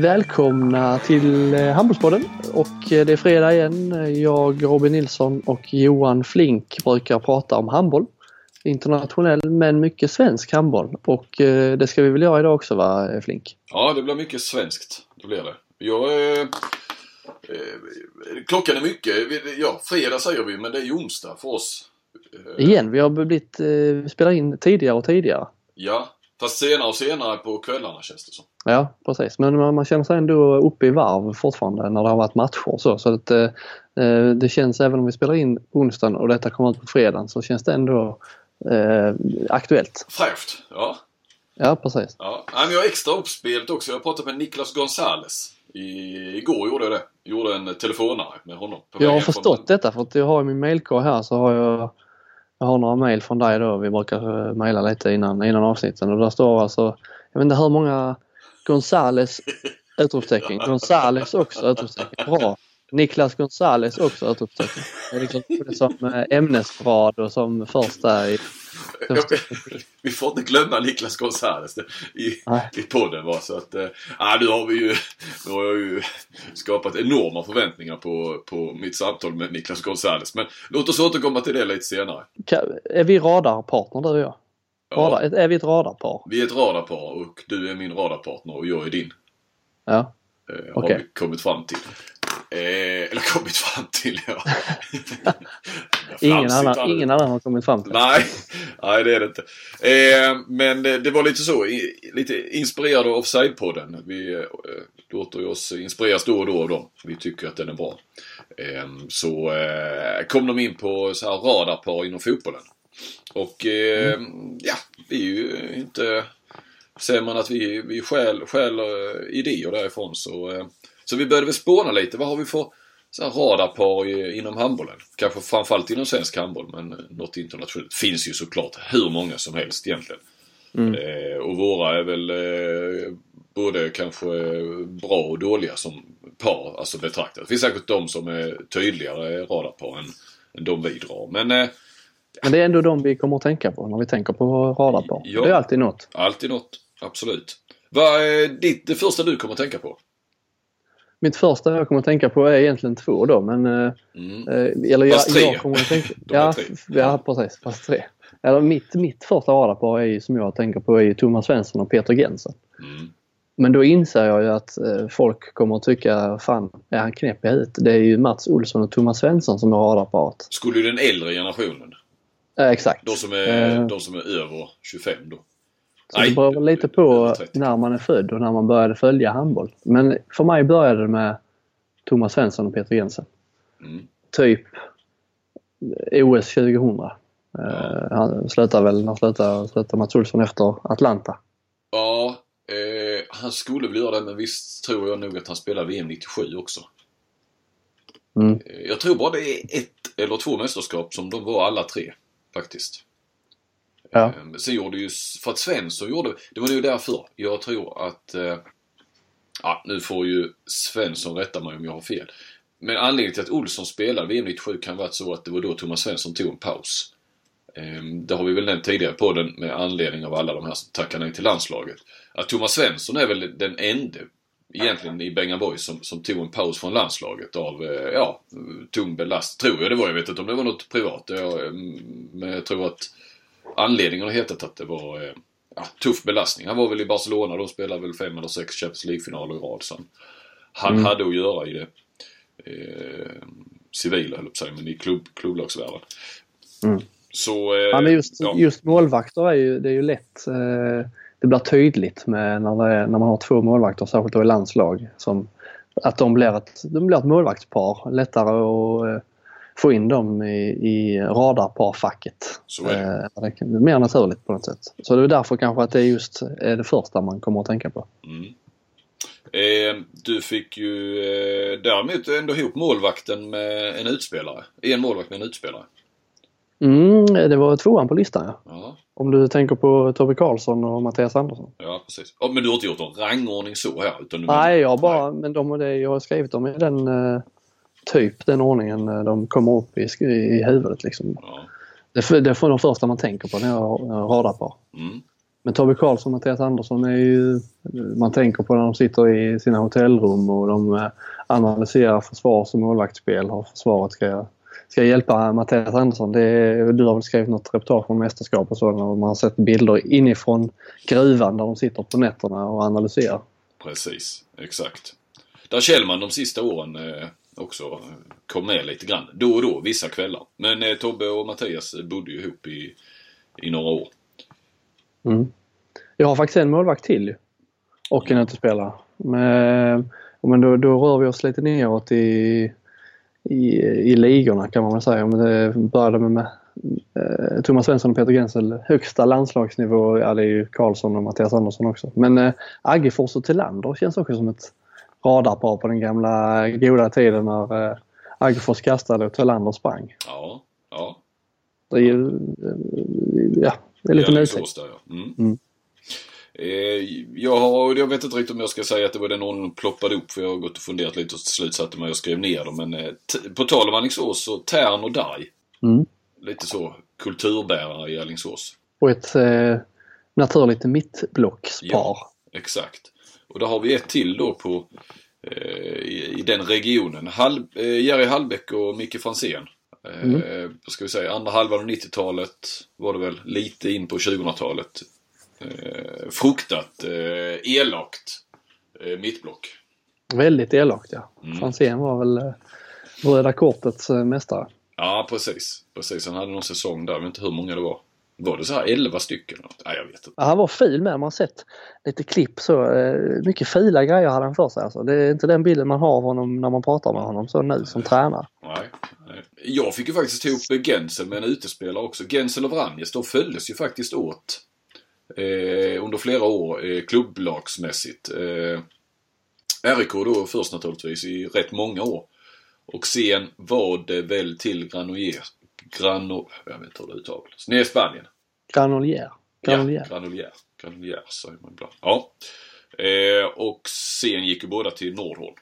Välkomna till eh, Handbollspodden och eh, det är fredag igen. Jag, Robin Nilsson och Johan Flink brukar prata om handboll. Internationell men mycket svensk handboll och eh, det ska vi väl göra idag också va Flink? Ja, det blir mycket svenskt. Det blir det. Jag, eh, klockan är mycket. Ja, fredag säger vi men det är ju onsdag för oss. Igen, vi har blivit, eh, spelat in tidigare och tidigare. Ja, fast senare och senare på kvällarna känns det som. Ja, precis. Men man, känner sig ändå uppe i varv fortfarande när det har varit matcher och så. Så att, eh, eh, det känns, även om vi spelar in onsdagen och detta kommer ut på fredagen, så känns det ändå eh, aktuellt. Fräscht, ja. Ja, precis. Ja. Men jag har extra uppspelet också. Jag pratade med Niklas Gonzales. I, igår gjorde jag det. Gjorde en telefonare med honom. jag har förstått detta för att jag har i min mailkorg här så har jag jag har några mail från dig då. Vi brukar eh, mejla lite innan, innan avsnitten och där står alltså, jag vet inte hur många Gonzales utropstecken. Gonzales också utropstecken. Bra. Niklas Gonzales också. Det är liksom som eh, ämnesrad och som första i... vi får inte glömma Niklas Gonzales i, i podden va. Så att, äh, nu har vi ju, nu har jag ju skapat enorma förväntningar på, på mitt samtal med Niklas Gonzales. Men låt oss återkomma till det lite senare. Är vi radarpartner du och jag? Radar, ja. Är vi ett radarpar? Vi är ett radarpar och du är min radarpartner och jag är din. Ja. Eh, har okay. vi kommit fram till. Eh, eller kommit fram till, ja. ingen, annan, ingen annan har kommit fram till. Nej, nej det är det inte. Eh, men det, det, var lite så, i, lite inspirerad av Offside-podden. Vi eh, låter oss inspireras då och då av dem. Vi tycker att den är bra. Eh, så kom de in på så här radarpar inom fotbollen. Och eh, mm. ja, vi är ju inte... Ser man att vi, vi skäl, skäl eh, idéer därifrån så, eh, så vi började väl spåna lite. Vad har vi för så här radarpar inom handbollen? Kanske framförallt inom svensk handboll men något internationellt. finns ju såklart hur många som helst egentligen. Mm. Eh, och våra är väl eh, både kanske bra och dåliga som par, alltså betraktat. Det finns säkert de som är tydligare radarpar än, än de vi drar. Men eh, men det är ändå de vi kommer att tänka på när vi tänker på radarpar. Ja, det är alltid något. Alltid något, absolut. Vad är ditt, det första du kommer att tänka på? Mitt första jag kommer att tänka på är egentligen två då men... Eh, mm. Eh, eller fast tre. Jag kommer att tänka, ja, ja, precis. Fast tre. Eller mitt, mitt första radarpar är ju, som jag tänker på är ju Thomas Svensson och Peter Gensen. Mm. Men då inser jag ju att eh, folk kommer att tycka, fan, är han knäpp i huvudet? Det är ju Mats Olsson och Thomas Svensson som är radarparet. Skulle ju den äldre generationen Eh, exakt. De som, är, eh, de som är över 25 då. Så det beror lite på när man är född och när man började följa handboll. Men för mig började det med Thomas Svensson och Peter Jensen. Mm. Typ OS 2000. Ja. Uh, han slutar väl, när slutar, slutar Mats Olsson efter Atlanta? Ja, eh, han skulle väl göra det men visst tror jag nog att han spelar VM 97 också. Mm. Jag tror bara det är ett eller två mästerskap som de var alla tre faktiskt. Ja. Ehm, sen gjorde ju, för att Svensson gjorde, det var nog därför. Jag tror att, eh, ja nu får ju Svensson rätta mig om jag har fel. Men anledningen till att Olsson spelade VM 97 kan vara så att det var då Thomas Svensson tog en paus. Ehm, det har vi väl nämnt tidigare på den med anledning av alla de här som tackar nej till landslaget. Att Thomas Svensson är väl den enda egentligen i Bengan Boys som, som tog en paus från landslaget av, eh, ja, tung belast. Tror jag det var. Jag vet inte om det var något privat. Jag, eh, men jag tror att anledningen har hetat att det var eh, ja, tuff belastning. Han var väl i Barcelona. De spelade väl fem eller sex Champions League-finaler i rad. Så han mm. hade att göra i det eh, civila, höll jag men i klubb, klubblagsvärlden. Mm. Så, eh, ja, men just, ja. just målvakter är ju, det är ju lätt. Eh, det blir tydligt med när, är, när man har två målvakter, särskilt då i landslag. Som, att de blir ett, de blir ett målvaktspar. Lättare att eh, få in dem i, i radarparfacket. Eh, mer naturligt på något sätt. Så det är därför kanske att det just är det första man kommer att tänka på. Mm. Eh, du fick ju eh, däremot ändå ihop målvakten med en utspelare. En målvakt med en utspelare. Mm, det var tvåan på listan ja. ja. Om du tänker på Tobbe Karlsson och Mattias Andersson. Ja precis. Men du har inte gjort någon rangordning så här? Utan du Nej, jag bara, men de, det jag har skrivit dem i den uh, typ den ordningen de kommer upp i, i huvudet liksom. Ja. Det, det är de första man tänker på när jag radar på. Mm. Men Tobbe Karlsson och Mattias Andersson är ju... Man tänker på när de sitter i sina hotellrum och de eh, analyserar försvars och målvaktsspel. Hur försvaret ska, ska hjälpa Mattias Andersson. Är, du har väl skrivit något reportage om mästerskap och så. Och man har sett bilder inifrån gruvan där de sitter på nätterna och analyserar. Precis, exakt. Där Kjellman de sista åren eh, också kom med lite grann. Då och då, vissa kvällar. Men eh, Tobbe och Mattias bodde ju ihop i, i några år. Mm. Jag har faktiskt en målvakt till och en utespelare. Men, men då, då rör vi oss lite neråt i, i, i ligorna kan man väl säga. Men det började med, med eh, Thomas Svensson och Peter Gensel högsta landslagsnivå. Ja, det är ju Karlsson och Mattias Andersson också. Men eh, Aggefors och Tillander känns också som ett radarpar på den gamla goda tiden när eh, Aggefors kastade och Tillander sprang. Ja, ja. Det är ju, ja, det är lite nutid. Ja. Mm. Mm. Eh, jag, har, jag vet inte riktigt om jag ska säga att det var den ordningen ploppade upp för jag har gått och funderat lite och till slut satte mig och skrev ner dem. Men eh, på tal om Alingsås så Tern och Daj. Mm. Lite så kulturbärare i Alingsås. Och ett eh, naturligt mittblockspar. Ja, exakt. Och då har vi ett till då på eh, i, i, den regionen. Hall, eh, Jerry Hallbäck och Micke Franzén. Eh, mm. ska vi säga, andra halvan av 90-talet var det väl lite in på 2000-talet. Eh, fruktat, eh, elakt eh, mittblock. Väldigt elakt ja. Mm. Franzén var väl eh, röda kortets eh, mästare. Ja precis. precis. Han hade någon säsong där, jag vet inte hur många det var. Var det så här 11 stycken? Nej, jag vet inte. Ja, han var fil med. Man har sett lite klipp så. Eh, mycket fila grejer hade han för sig. Alltså. Det är inte den bilden man har av honom när man pratar med honom så nu som tränare. Nej, nej. Jag fick ju faktiskt ihop Gensel med en utespelare också. Gensel och Vranjes, de följdes ju faktiskt åt eh, under flera år eh, klubblagsmässigt. Eh, RIK då först naturligtvis i rätt många år. Och sen var det väl till Granollers Grano... Jag vet inte hur det uttalas. Nere i Spanien. Granolier. Granolier. Ja, Granolier. Granolier säger man ibland. Ja. Eh, och sen gick ju båda till Nordholm.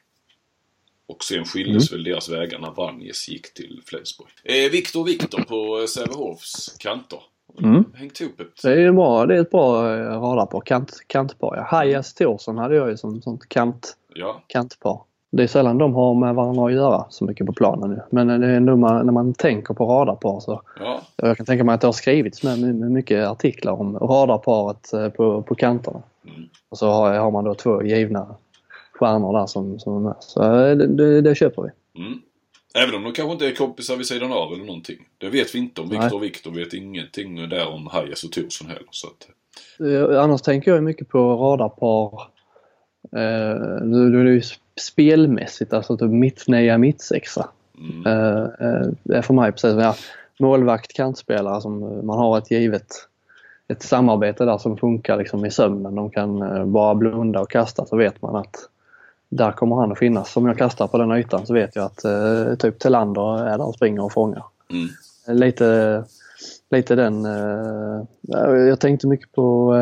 Och sen skildes mm. väl deras vägar när Vanjes gick till Flensburg. Eh, Viktor Viktor på Sävehofs kanter. Mm. Hängt ihop ett... Det är, bra, det är ett bra eh, radarpar. Kant, kantpar. Ja. Hajas Thorsson hade jag ju som sånt kant, ja. kantpar det är sällan de har med varandra att göra så mycket på planen nu. Men det är ändå man, när man tänker på radarpar så. Ja. Jag kan tänka mig att det har skrivits med, med mycket artiklar om radarparet eh, på, på kanterna. Mm. Och så har, har, man då två givna stjärnor där som, som är med. Så eh, det, det, det köper vi. Mm. Även om de kanske inte är kompisar vid sidan av eller någonting. Det vet vi inte om. Viktor och Viktor vet ingenting där om Hajas och Thorsson heller. Så att... Eh, annars tänker jag mycket på radarpar. Eh, nu är det ju spelmässigt, alltså typ mittnia, mittsexa. Mm. Uh, uh, för mig precis ja, målvakt, kantspelare som man har ett givet ett samarbete där som funkar liksom i sömnen. De kan bara blunda och kasta så vet man att där kommer han att finnas. Om jag kastar på den ytan så vet jag att uh, typ Telander är där och springer och fångar. Mm. Lite, lite den... jag tänkte mycket på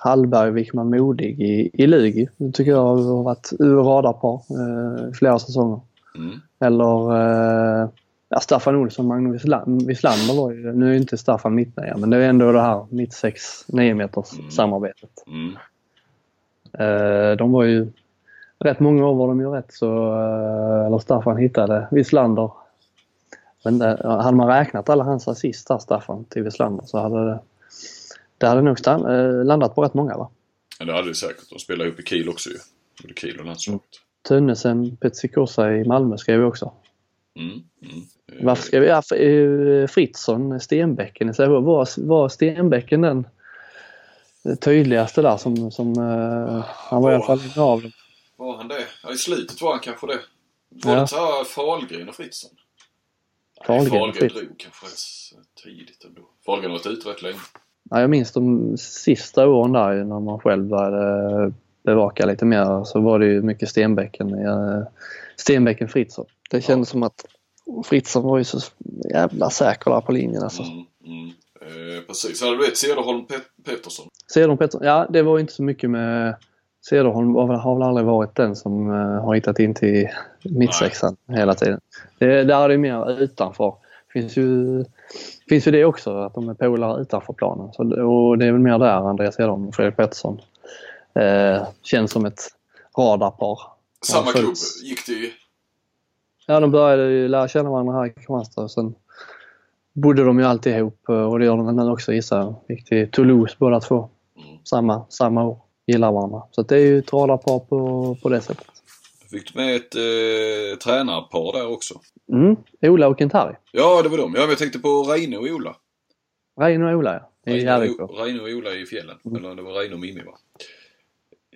Hallberg, Wickman, Modig i, i Lugi. Det tycker jag har varit radarpar eh, flera säsonger. Mm. Eller eh, ja, Staffan Olsson, Magnus Wislander var ju Nu är inte Staffan mittnia men det är ändå det här mitt 6 9 meters mm. samarbetet. Mm. Eh, de var ju rätt många år var de ju rätt så, eh, eller Staffan hittade Wislander. Men det, hade man räknat alla hans assist där, Staffan, till Wislander så hade det det hade nog stann, eh, landat på rätt många va? Ja det hade det säkert. De spelar ihop i Kiel också ju. Både Kiel och landslaget. Tönnesen, Petsikosa i Malmö skrev vi också. Mm, mm. Varför skrev vi? Ja, eh, Fritzson, Stenbäcken. var, var Stenbäcken den tydligaste där som, som uh, han var oh. i alla fall en av dem. Var han det? Ja, i slutet var han kanske det. Var ja. det så Fahlgren och Fritzson? Fahlgren, Fahlgren drog kanske rätt tidigt ändå. Fahlgren har varit ute rätt länge. Ja, jag minns de sista åren där när man själv började bevaka lite mer så var det ju mycket Stenbäcken, Stenbäcken Fritzson. Det kändes ja. som att Fritzson var ju så jävla säker där på linjen alltså. Mm, mm. Eh, precis. Hade du ett Cederholm Pet Pettersson? Cederholm Pettersson, ja det var inte så mycket med Cederholm har väl aldrig varit den som uh, har hittat in till mittsexan hela tiden. Det, där är det mer utanför. Finns ju, finns ju det också, att de är polare utanför planen. Så, och det är väl mer där Andreas Edholm och Fredrik Pettersson eh, känns som ett radarpar. Samma klubb gick det ju. Ja, de började ju lära känna varandra här i Kristianstad och sen bodde de ju alltid ihop och det gör de väl nu också gissar jag. Gick till Toulouse båda två. Mm. Samma, samma år. Gillar varandra. Så det är ju ett radarpar på, på det sättet. Fick du med ett eh, tränarpar där också? Mm, Ola och Kentari. Ja, det var de. Ja, jag tänkte på Reine och Ola. Reine och Ola, ja. I Reine och Ola i fjällen. Mm. Eller det var Reine och Mimmi, va?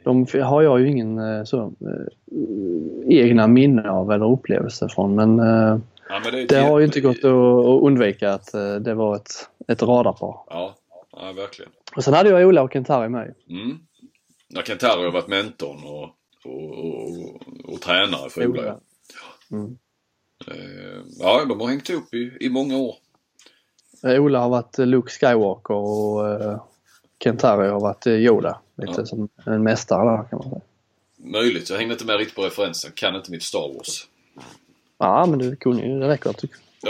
De har jag ju ingen eh, så, äh, egna minne av eller upplevelse från men, äh, ja, men det, det har ju inte gått att, undvika att det var ett, ett radarpar. Ja, ja, verkligen. Och sen hade jag Ola och Kentari med. Mm. Ja, Kentari har varit mentorn och, och, och, och, tränare för Ola. Ola. Mm. Ja, de har hängt ihop i, i många år. Ola har varit Luke Skywalker och Kentari har varit Yoda. Lite ja. som en mästare där kan man säga. Möjligt. Jag hängde inte med riktigt på referensen. Kan inte mitt Star Wars. Ja, men du kunde ju. Det räcker jag.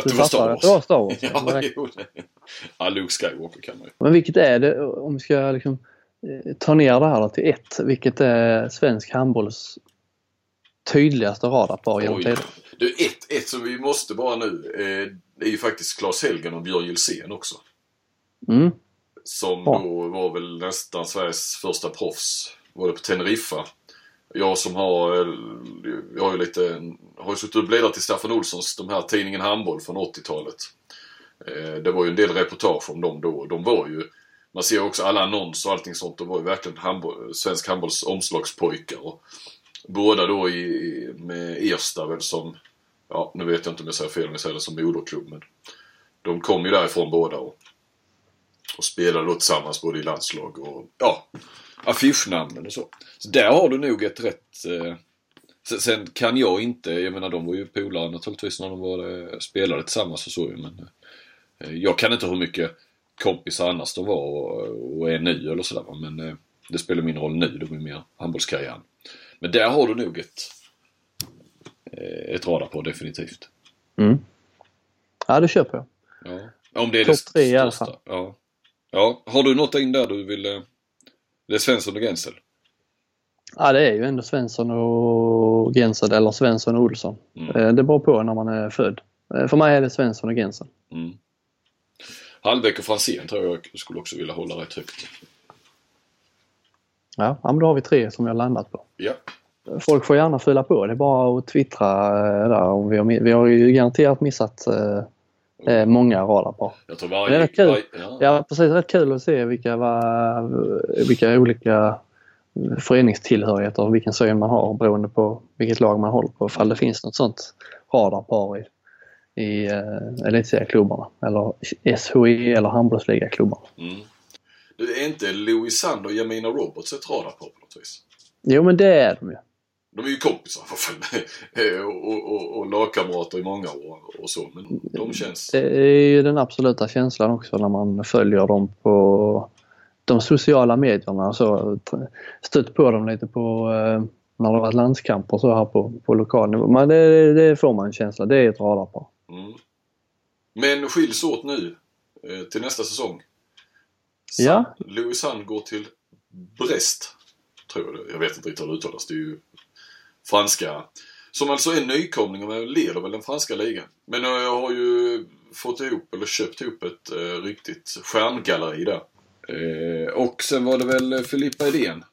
Att det var Star Wars? Det var Star Wars. ja, jo, det. ja, Luke Skywalker kan man ju. Men vilket är det, om vi ska liksom eh, ta ner det här till ett, vilket är svensk handbolls tydligaste radarpar genom? Du, ett, ett som vi måste bara nu, eh, är ju faktiskt Claes Helgen och Björn Gilsén också. Mm. Som ja. då var väl nästan Sveriges första proffs. Var det på Teneriffa. Jag som har, jag har ju lite, har ju suttit och bläddrat i Staffan Olssons, de här tidningen Handboll från 80-talet. Eh, det var ju en del reportage om dem då. De var ju, man ser också alla annonser och allting sånt. De var ju verkligen handboll, svensk handbolls omslagspojkar. Och båda då i, med Ersta väl som, ja nu vet jag inte om jag säger fel om jag säger det som moderklubb men de kom ju därifrån båda och och spelade då tillsammans både i landslag och ja, affischnamnen och så. Så där har du nog ett rätt... Eh, sen kan jag inte, jag menar de var ju polare naturligtvis när de var, eh, spelade tillsammans och så men eh, Jag kan inte hur mycket kompisar annars de var och, och är nu eller sådär men eh, det spelar min roll nu, de är mer handbollskarriären. Men där har du nog ett, eh, ett radar på definitivt. Mm. Ja, det köper jag. Ja. Om det är Top det tre i alla fall. Ja. Ja, har du något in där du vill... Eh, det är Svensson och Gensel? Ja, det är ju ändå Svensson och Gensel eller Svensson och Olsson. Mm. Det beror på när man är född. För mig är det Svensson och Gensel. Mm. Hallbäck och Franzén tror jag skulle också vilja hålla rätt högt. Ja, men då har vi tre som vi har landat på. Ja. Folk får gärna fylla på. Det är bara att twittra där. Om vi, har, vi har ju garanterat missat eh, många radarpar. Jag tror varje... Det är rätt kul. Varje, ja. ja. precis. Rätt kul att se vilka, vilka olika föreningstillhörigheter och vilken syn man har beroende på vilket lag man håller på. Ifall det finns något sånt radarpar i, i uh, elitserieklubbarna eller SHI eller handbollsligaklubbarna. Mm. Du, är inte Louis Sand och Jamina Roberts ett radarpar på något vis? Jo men det är de ju. De är ju kompisar och, och, och, och lagkamrater i många år och så. Men de känns... Det är ju den absoluta känslan också när man följer dem på de sociala medierna. Så stött på dem lite på eh, när det varit landskamper så här på, på lokal nivå. Men det, det får man en känsla. Det är ett radarpar. Mm. Men skiljs åt nu eh, till nästa säsong. San, ja. Louis Sand går till Brest. Tror jag det. Jag vet inte riktigt hur det uttalas. Det är ju franska. Som alltså är nykomling och leder väl den franska ligan. Men jag har ju fått ihop, eller köpt ihop ett eh, riktigt stjärngalleri där. Eh, och sen var det väl Filippa Edén.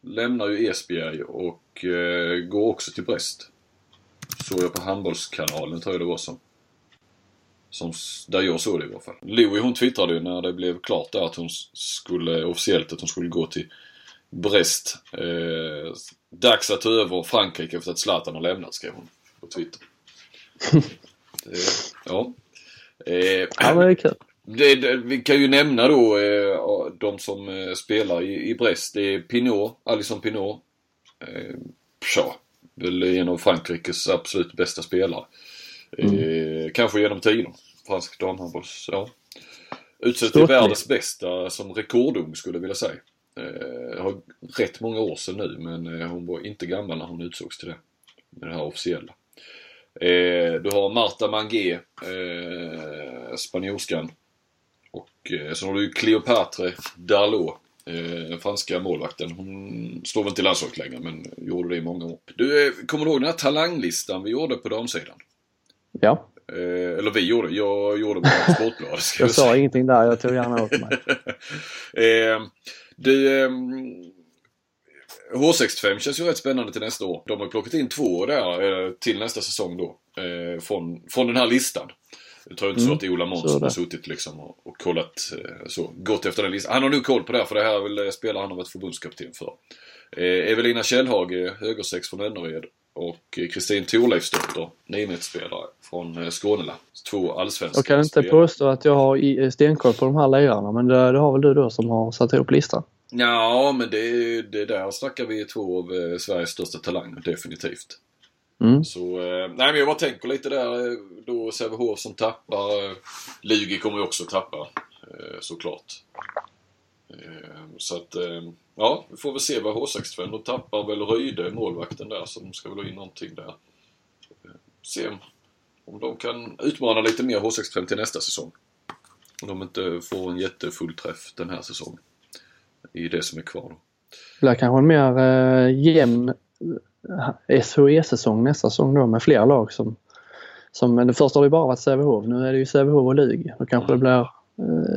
Lämnar ju Esbjerg och eh, går också till Brest. Såg jag på Handbollskanalen tror jag det var som. Som, där jag såg det i alla fall. Louie hon twittrade ju när det blev klart där att hon skulle officiellt att hon skulle gå till Brest. Eh, dags att ta över Frankrike efter att Zlatan har lämnat, skrev hon på Twitter. eh, ja. Eh, ja, men det är kul. Det, det, vi kan ju nämna då eh, de som eh, spelar i, i Brest. Det är Pinot, Alison Pinot. Eh, ja, väl en av Frankrikes absolut bästa spelare. Eh, mm. Kanske genom tiden. Fransk damhandbolls, ja. Utsedd till världens bästa som rekordung skulle jag vilja säga. Eh, har rätt många år sedan nu men eh, hon var inte gammal när hon utsågs till det. Med det här officiella. Eh, du har Marta Mangé, spanjorskan. Och så har du Cleopatre Darlot, eh, franska målvakten. Hon står väl inte i landslaget längre men gjorde det i många år. Du, kommer du ihåg den här talanglistan vi gjorde på damsidan? Ja. Eh, eller vi gjorde, jag gjorde på Sportbladet. jag sa säga. ingenting där, jag tog gärna åt mig. eh, du, eh, H65 känns ju rätt spännande till nästa år. De har plockat in två där eh, till nästa säsong då. Eh, från, från den här listan. Det tror inte mm. så att det är Ola Måns som har suttit liksom och, och kollat eh, så. Gått efter den listan. Han har nog koll på det här för det här är väl spelare han har varit förbundskapten för. Eh, Evelina Källhage, högersex från Önnered. Och Kristin Thorleifsdotter, niometersspelare från eh, Skåneland. Två allsvenska Jag kan inte spelare. påstå att jag har stenkoll på de här lirarna men det, det har väl du då som har satt ihop listan? Ja, men det, det där snackar vi två av eh, Sveriges största talanger, definitivt. Mm. Så, eh, nej men jag bara tänker lite där eh, då Sävehof som tappar. Eh, Lugi kommer ju också tappa eh, såklart. Eh, så att, eh, ja, vi får väl se vad H65, de tappar väl Röjde, målvakten där, så de ska väl ha in någonting där. Eh, se om de kan utmana lite mer H65 till nästa säsong. Om de inte får en jättefull träff den här säsongen i det som är kvar. Då. Det blir kanske en mer eh, jämn SHE-säsong nästa säsong då med fler lag som, som det första har det bara varit Sävehof. Nu är det ju Sävehof och Lugi. Då kanske mm. det blir eh,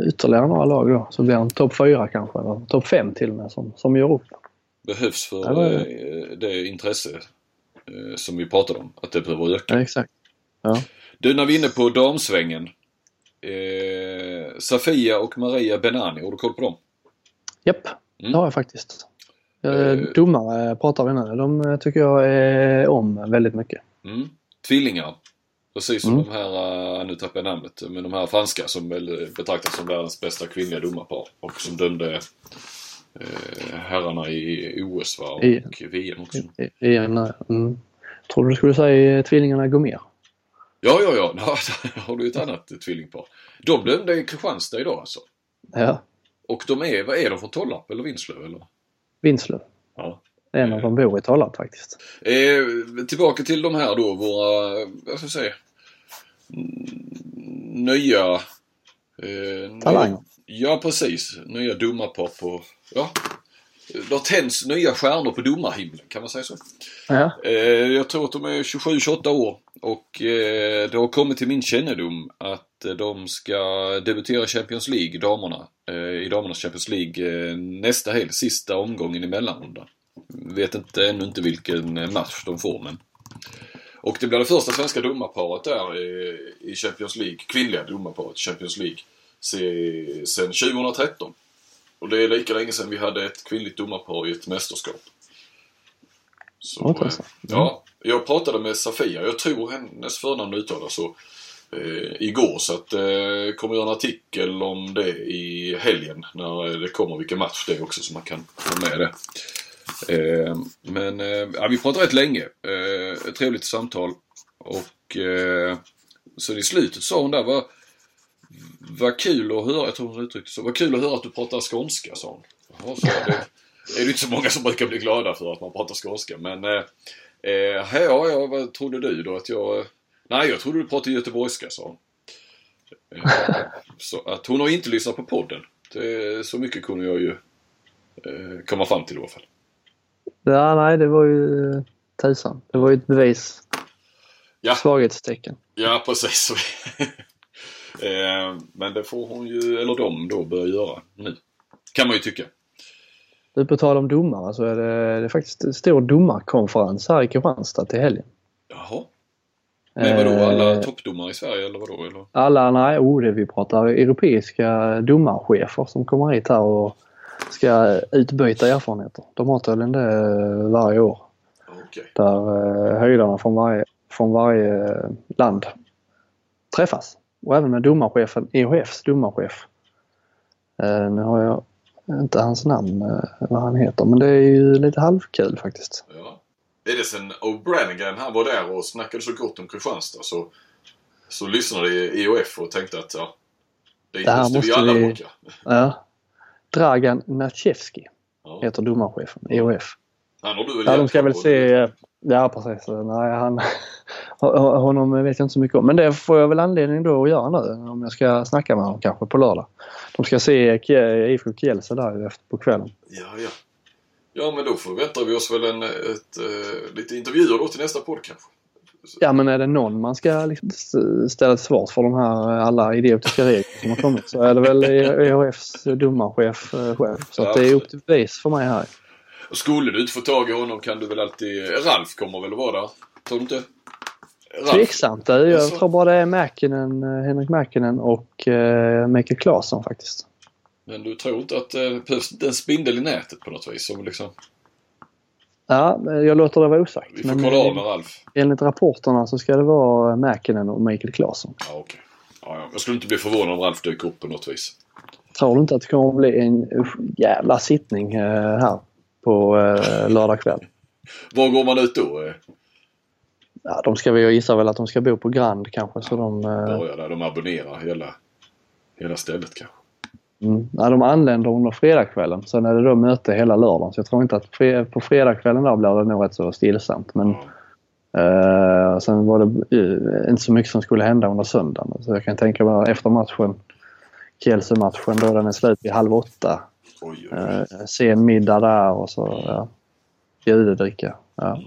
ytterligare några lag då. Så blir det en topp fyra kanske, eller topp fem till och med som, som gör upp. Behövs för det, eh, det intresse eh, som vi pratade om, att det behöver öka. Ja, exakt. Ja. Du, när vi är inne på damsvängen. Eh, Safia och Maria Benani, har du koll på dem? Japp, mm. det har jag faktiskt. Uh, Domare pratar vi nu. De tycker jag är om väldigt mycket. Mm. Tvillingar. Precis som mm. de här, nu tappar jag namnet, men de här franska som väl betraktas som världens bästa kvinnliga domarpar och som dömde eh, herrarna i OS va? och I, VM också. I, i, mm. Tror du skulle säga tvillingarna Gomér? Ja, ja, ja. Där har du ett annat tvillingpar. De dömde Kristianstad idag alltså. Ja. Och de är, vad är de från Tollarp eller Vinslöv eller? Vinslöv. Ja. En av dem bor i Tollarp faktiskt. Eh, tillbaka till de här då, våra, vad ska jag säga, nya... Eh, Talanger. Ja, precis. Nya domarpar på, ja. Det har tänds nya stjärnor på domarhimlen, kan man säga så? Ja. Eh, jag tror att de är 27-28 år och eh, det har kommit till min kännedom att de ska debutera Champions League, damerna, eh, i damernas Champions League nästa helg, sista omgången i mellanrundan. Vet inte, ännu inte vilken match de får men och det blir det första svenska domarparet där i Champions League, kvinnliga domarparet i Champions League, sen 2013. Och det är lika länge sedan vi hade ett kvinnligt domarpar i ett mästerskap. Så, ja, ja, jag pratade med Safia, jag tror hennes förnamn uttalas så, eh, igår. Så att eh, kommer göra en artikel om det i helgen när det kommer vilken match det är också så man kan få med det. Eh, men eh, ja, vi pratade rätt länge. Eh, ett trevligt samtal. Och eh, så i slutet sa hon där, vad, vad kul att höra, jag tror hon uttryckte så, vad kul att höra att du pratar skånska sa hon. Jaha, så det, är det inte så många som brukar bli glada för att man pratar skånska. Men eh, eh ja, ja, vad trodde du då? Att jag... Nej, jag trodde du pratade göteborgska, sa hon. Eh, så att hon har inte lyssnat på podden. Det, så mycket kunde jag ju eh, komma fram till i alla fall. Ja, nej, det var ju tusan. Det var ju ett bevis. Ja. Svaghetstecken. Ja, precis. eh, men det får hon ju, eller de då, börja göra nu. Kan man ju tycka. Du, på tal om domare så är det, det är faktiskt en stor domarkonferens här i Kristianstad till helgen. Jaha. Men vadå, alla eh, toppdomare i Sverige eller vadå? Eller? Alla, nej, oh, det vi pratar europeiska domarchefer som kommer hit här och ska utbyta erfarenheter. De har tydligen det varje år. Okay. Där eh, höjdarna från varje, från varje land träffas. Och även med domarchefen, EHFs domarchef. Eh, nu har jag inte hans namn, eh, vad han heter, men det är ju lite halvkul faktiskt. Ja. Är det sen O'Branigan han var där och snackade så gott om Kristianstad så, så lyssnade EHF och tänkte att ja, det, det måste, vi alla vi, Ja. Dragan Natchevski heter domarchefen, EHF. Han har du väl Ja, de ska väl se... Ja, precis. Nej, han, honom vet jag inte så mycket om. Men det får jag väl anledning då att göra nu om jag ska snacka med honom kanske på lördag. De ska se IFK Kielce där efter på kvällen. Ja, ja. Ja, men då förväntar vi oss väl en, ett, ett, lite intervjuer då till nästa podd kanske. Ja, men är det någon man ska liksom ställa till svars för de här alla idiotiska regler som har kommit så är det väl EHFs domarchef. Chef. Så ja, det är upp till bevis för mig här. Och skulle du inte få tag i honom kan du väl alltid... Ralf kommer väl att vara där? Tror du inte? Ralf. Tveksamt. Jag alltså... tror bara det är Mäkinen, Henrik Mäkinen och uh, Mikael Claesson faktiskt. Men du tror inte att det behövs en spindel i nätet på något vis? Som liksom... Ja, jag låter det vara osagt. Vi får men kolla av med Ralf. Enligt rapporterna så ska det vara Mäkinen och Mikael Claesson. Ja, okay. ja, ja. Jag skulle inte bli förvånad om Ralf dök upp på något vis. Tror du inte att det kommer att bli en jävla sittning eh, här på eh, lördag kväll? Var går man ut då? Ja, de ska vi gissa väl att de ska bo på Grand kanske så de... Eh... Där. De abonnerar hela, hela stället kanske. Mm. Ja, de anländer under fredagskvällen. Sen är det då möte hela lördagen. Så jag tror inte att på fredagskvällen där blir det nog rätt så stillsamt. Men mm. eh, sen var det uh, inte så mycket som skulle hända under söndagen. Så jag kan tänka mig efter matchen, Kielce-matchen, då den är slut vid halv åtta. Oj, oj. Eh, sen middag där och så ja, bjudedricka. Ja. Mm.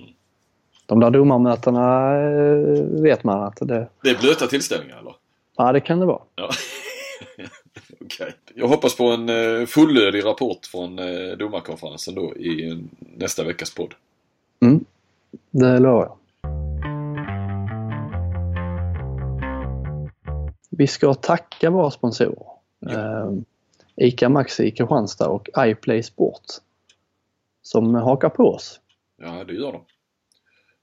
De där domarmötena eh, vet man att det... Det är blöta tillställningar eller? Ja, det kan det vara. Ja. Okay. Jag hoppas på en eh, fullödig rapport från eh, domarkonferensen då i nästa veckas podd. Mm, det lovar jag. Vi ska tacka våra sponsorer. Ja. Eh, ICA Maxi i Kristianstad och iPlay Sport som hakar på oss. Ja, det gör de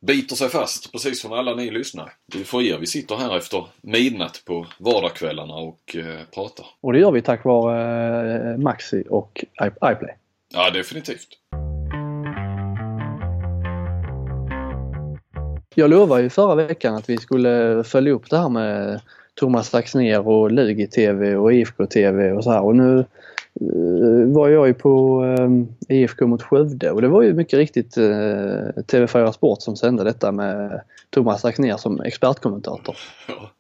biter sig fast precis som alla ni lyssnar. Det är för er vi sitter här efter midnatt på vardagskvällarna och eh, pratar. Och det gör vi tack vare eh, Maxi och iPlay. Ja, definitivt. Jag lovade ju förra veckan att vi skulle följa upp det här med Thomas Axner och Lugi-TV och IFK-TV och så här och nu var jag ju på eh, IFK mot Skövde och det var ju mycket riktigt eh, TV4 Sport som sände detta med Thomas Axnér som expertkommentator. Ja.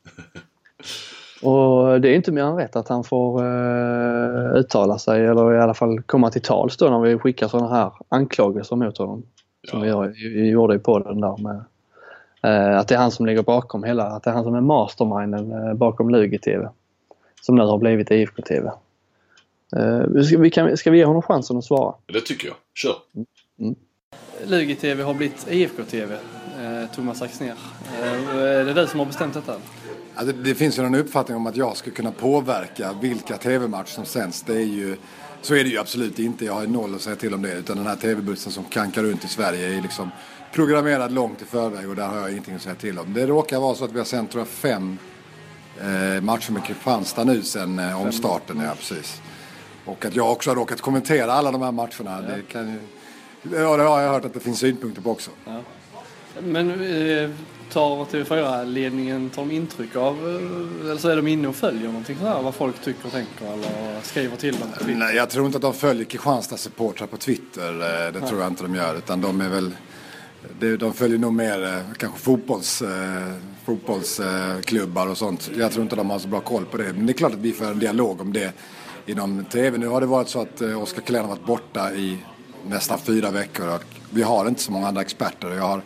Och det är inte mer än rätt att han får uh, uttala sig eller i alla fall komma till tals då när vi skickar sådana här anklagelser mot honom. Ja. Som vi, gör, vi gjorde i podden där med uh, att det är han som ligger bakom hela, att det är han som är masterminden uh, bakom Lugi-TV. Som nu har blivit IFK-TV. Uh, ska, vi kan, ska vi ge honom chansen att svara? Det tycker jag. Kör! Mm. Lugi-TV har blivit IFK-TV, eh, Thomas Axnér. Eh, är det du som har bestämt detta? Ja, det, det, finns ju en uppfattning om att jag ska kunna påverka vilka TV-matcher som sänds. Det är ju, så är det ju absolut inte. Jag har noll att säga till om det. Utan den här TV-bussen som kankar runt i Sverige är liksom programmerad långt i förväg och där har jag ingenting att säga till om. Det råkar vara så att vi har sänt tror jag, fem eh, matcher med Kristianstad nu sen eh, omstarten. Ja, precis. Och att jag också har råkat kommentera alla de här matcherna. Ja. Det, kan ju, ja, det har jag hört att det finns synpunkter på också. Ja. Men eh, tar TV4-ledningen tar de intryck av, eh, eller så är de inne och följer någonting sådär, vad folk tycker och tänker eller skriver till dem på Nej, jag tror inte att de följer Kristianstads supportrar på Twitter. Eh, det tror jag inte de gör. Utan de är väl, de följer nog mer eh, kanske fotbolls, fotbollsklubbar och sånt. Jag tror inte de har så bra koll på det. Men det är klart att vi för en dialog om det inom TV. Nu har det varit så att eh, Oskar Kjellén har varit borta i nästan fyra veckor och vi har inte så många andra experter. Jag har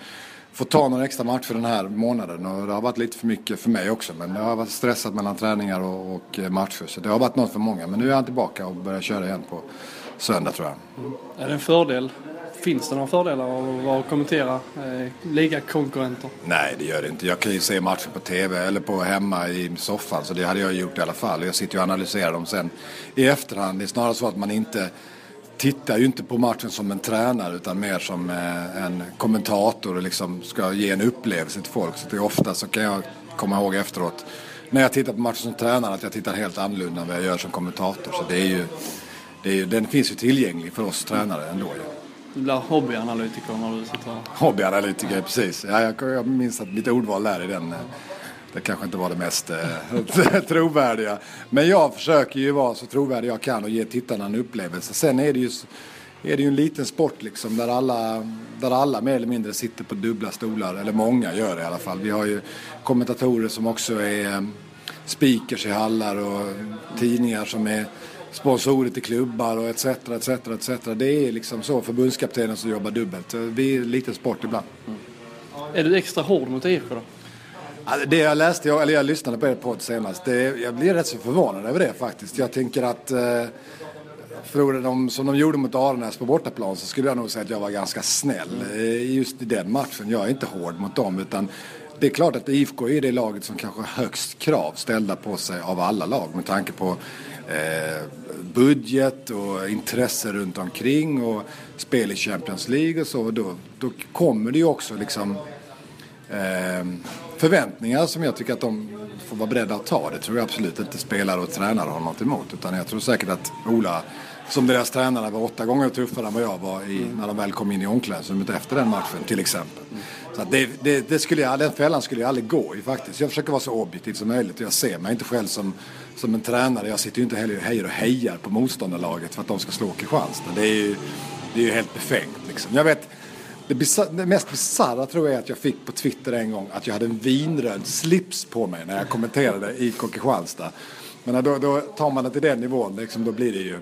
fått ta några extra matcher den här månaden och det har varit lite för mycket för mig också. Men jag har varit stressad mellan träningar och, och eh, matcher så det har varit något för många. Men nu är han tillbaka och börjar köra igen på söndag tror jag. Mm. Är det en fördel Finns det några fördelar av att kommentera eh, ligakonkurrenter? Nej, det gör det inte. Jag kan ju se matcher på TV eller på hemma i soffan så det hade jag gjort i alla fall. Jag sitter ju och analyserar dem sen i efterhand. Det är snarare så att man inte tittar ju inte på matchen som en tränare utan mer som eh, en kommentator och liksom ska ge en upplevelse till folk. Så det är ofta så kan jag komma ihåg efteråt när jag tittar på matchen som tränare att jag tittar helt annorlunda än vad jag gör som kommentator. Så det är ju, det är, den finns ju tillgänglig för oss tränare ändå. Ja. Du blir hobbyanalytiker när du sitter här. Hobbyanalytiker, precis. Ja, jag, jag minns att mitt ordval där i den eh, det kanske inte var det mest eh, trovärdiga. Men jag försöker ju vara så trovärdig jag kan och ge tittarna en upplevelse. Sen är det ju är det ju en liten sport liksom där alla, där alla mer eller mindre sitter på dubbla stolar, eller många gör det i alla fall. Vi har ju kommentatorer som också är um, speakers i hallar och tidningar som är sponsorer till klubbar och etc. etc, etc. Det är liksom så förbundskaptenen som jobbar dubbelt. Vi är en liten sport ibland. Mm. Är du extra hård mot IFK då? Det jag läste, eller jag lyssnade på er podd senast, det, jag blir rätt så förvånad över det faktiskt. Jag tänker att eh, förlorade de som de gjorde mot Aranäs på bortaplan så skulle jag nog säga att jag var ganska snäll mm. just i den matchen. Jag är inte hård mot dem utan det är klart att IFK är det laget som kanske har högst krav ställda på sig av alla lag med tanke på eh, budget och intresse runt omkring och spel i Champions League och så. Då, då kommer det ju också liksom eh, förväntningar som jag tycker att de får vara beredda att ta. Det tror jag absolut inte spelare och tränare har något emot. Utan jag tror säkert att Ola, som deras tränare, var åtta gånger tuffare än vad jag var i, när de väl kom in i omklädningsrummet efter den matchen till exempel. Så det, det, det, skulle jag, den fällan skulle jag aldrig gå i faktiskt. Jag försöker vara så objektiv som möjligt. och Jag ser mig inte själv som, som en tränare. Jag sitter ju inte heller och hejar och hejar på motståndarlaget för att de ska slå Kristianstad. Det är ju, det är ju helt befängt liksom. Jag vet, det, bizarra, det mest bisarra tror jag är att jag fick på Twitter en gång att jag hade en vinröd slips på mig när jag kommenterade i Kristianstad. Men då, då tar man det till den nivån, liksom, då blir det ju...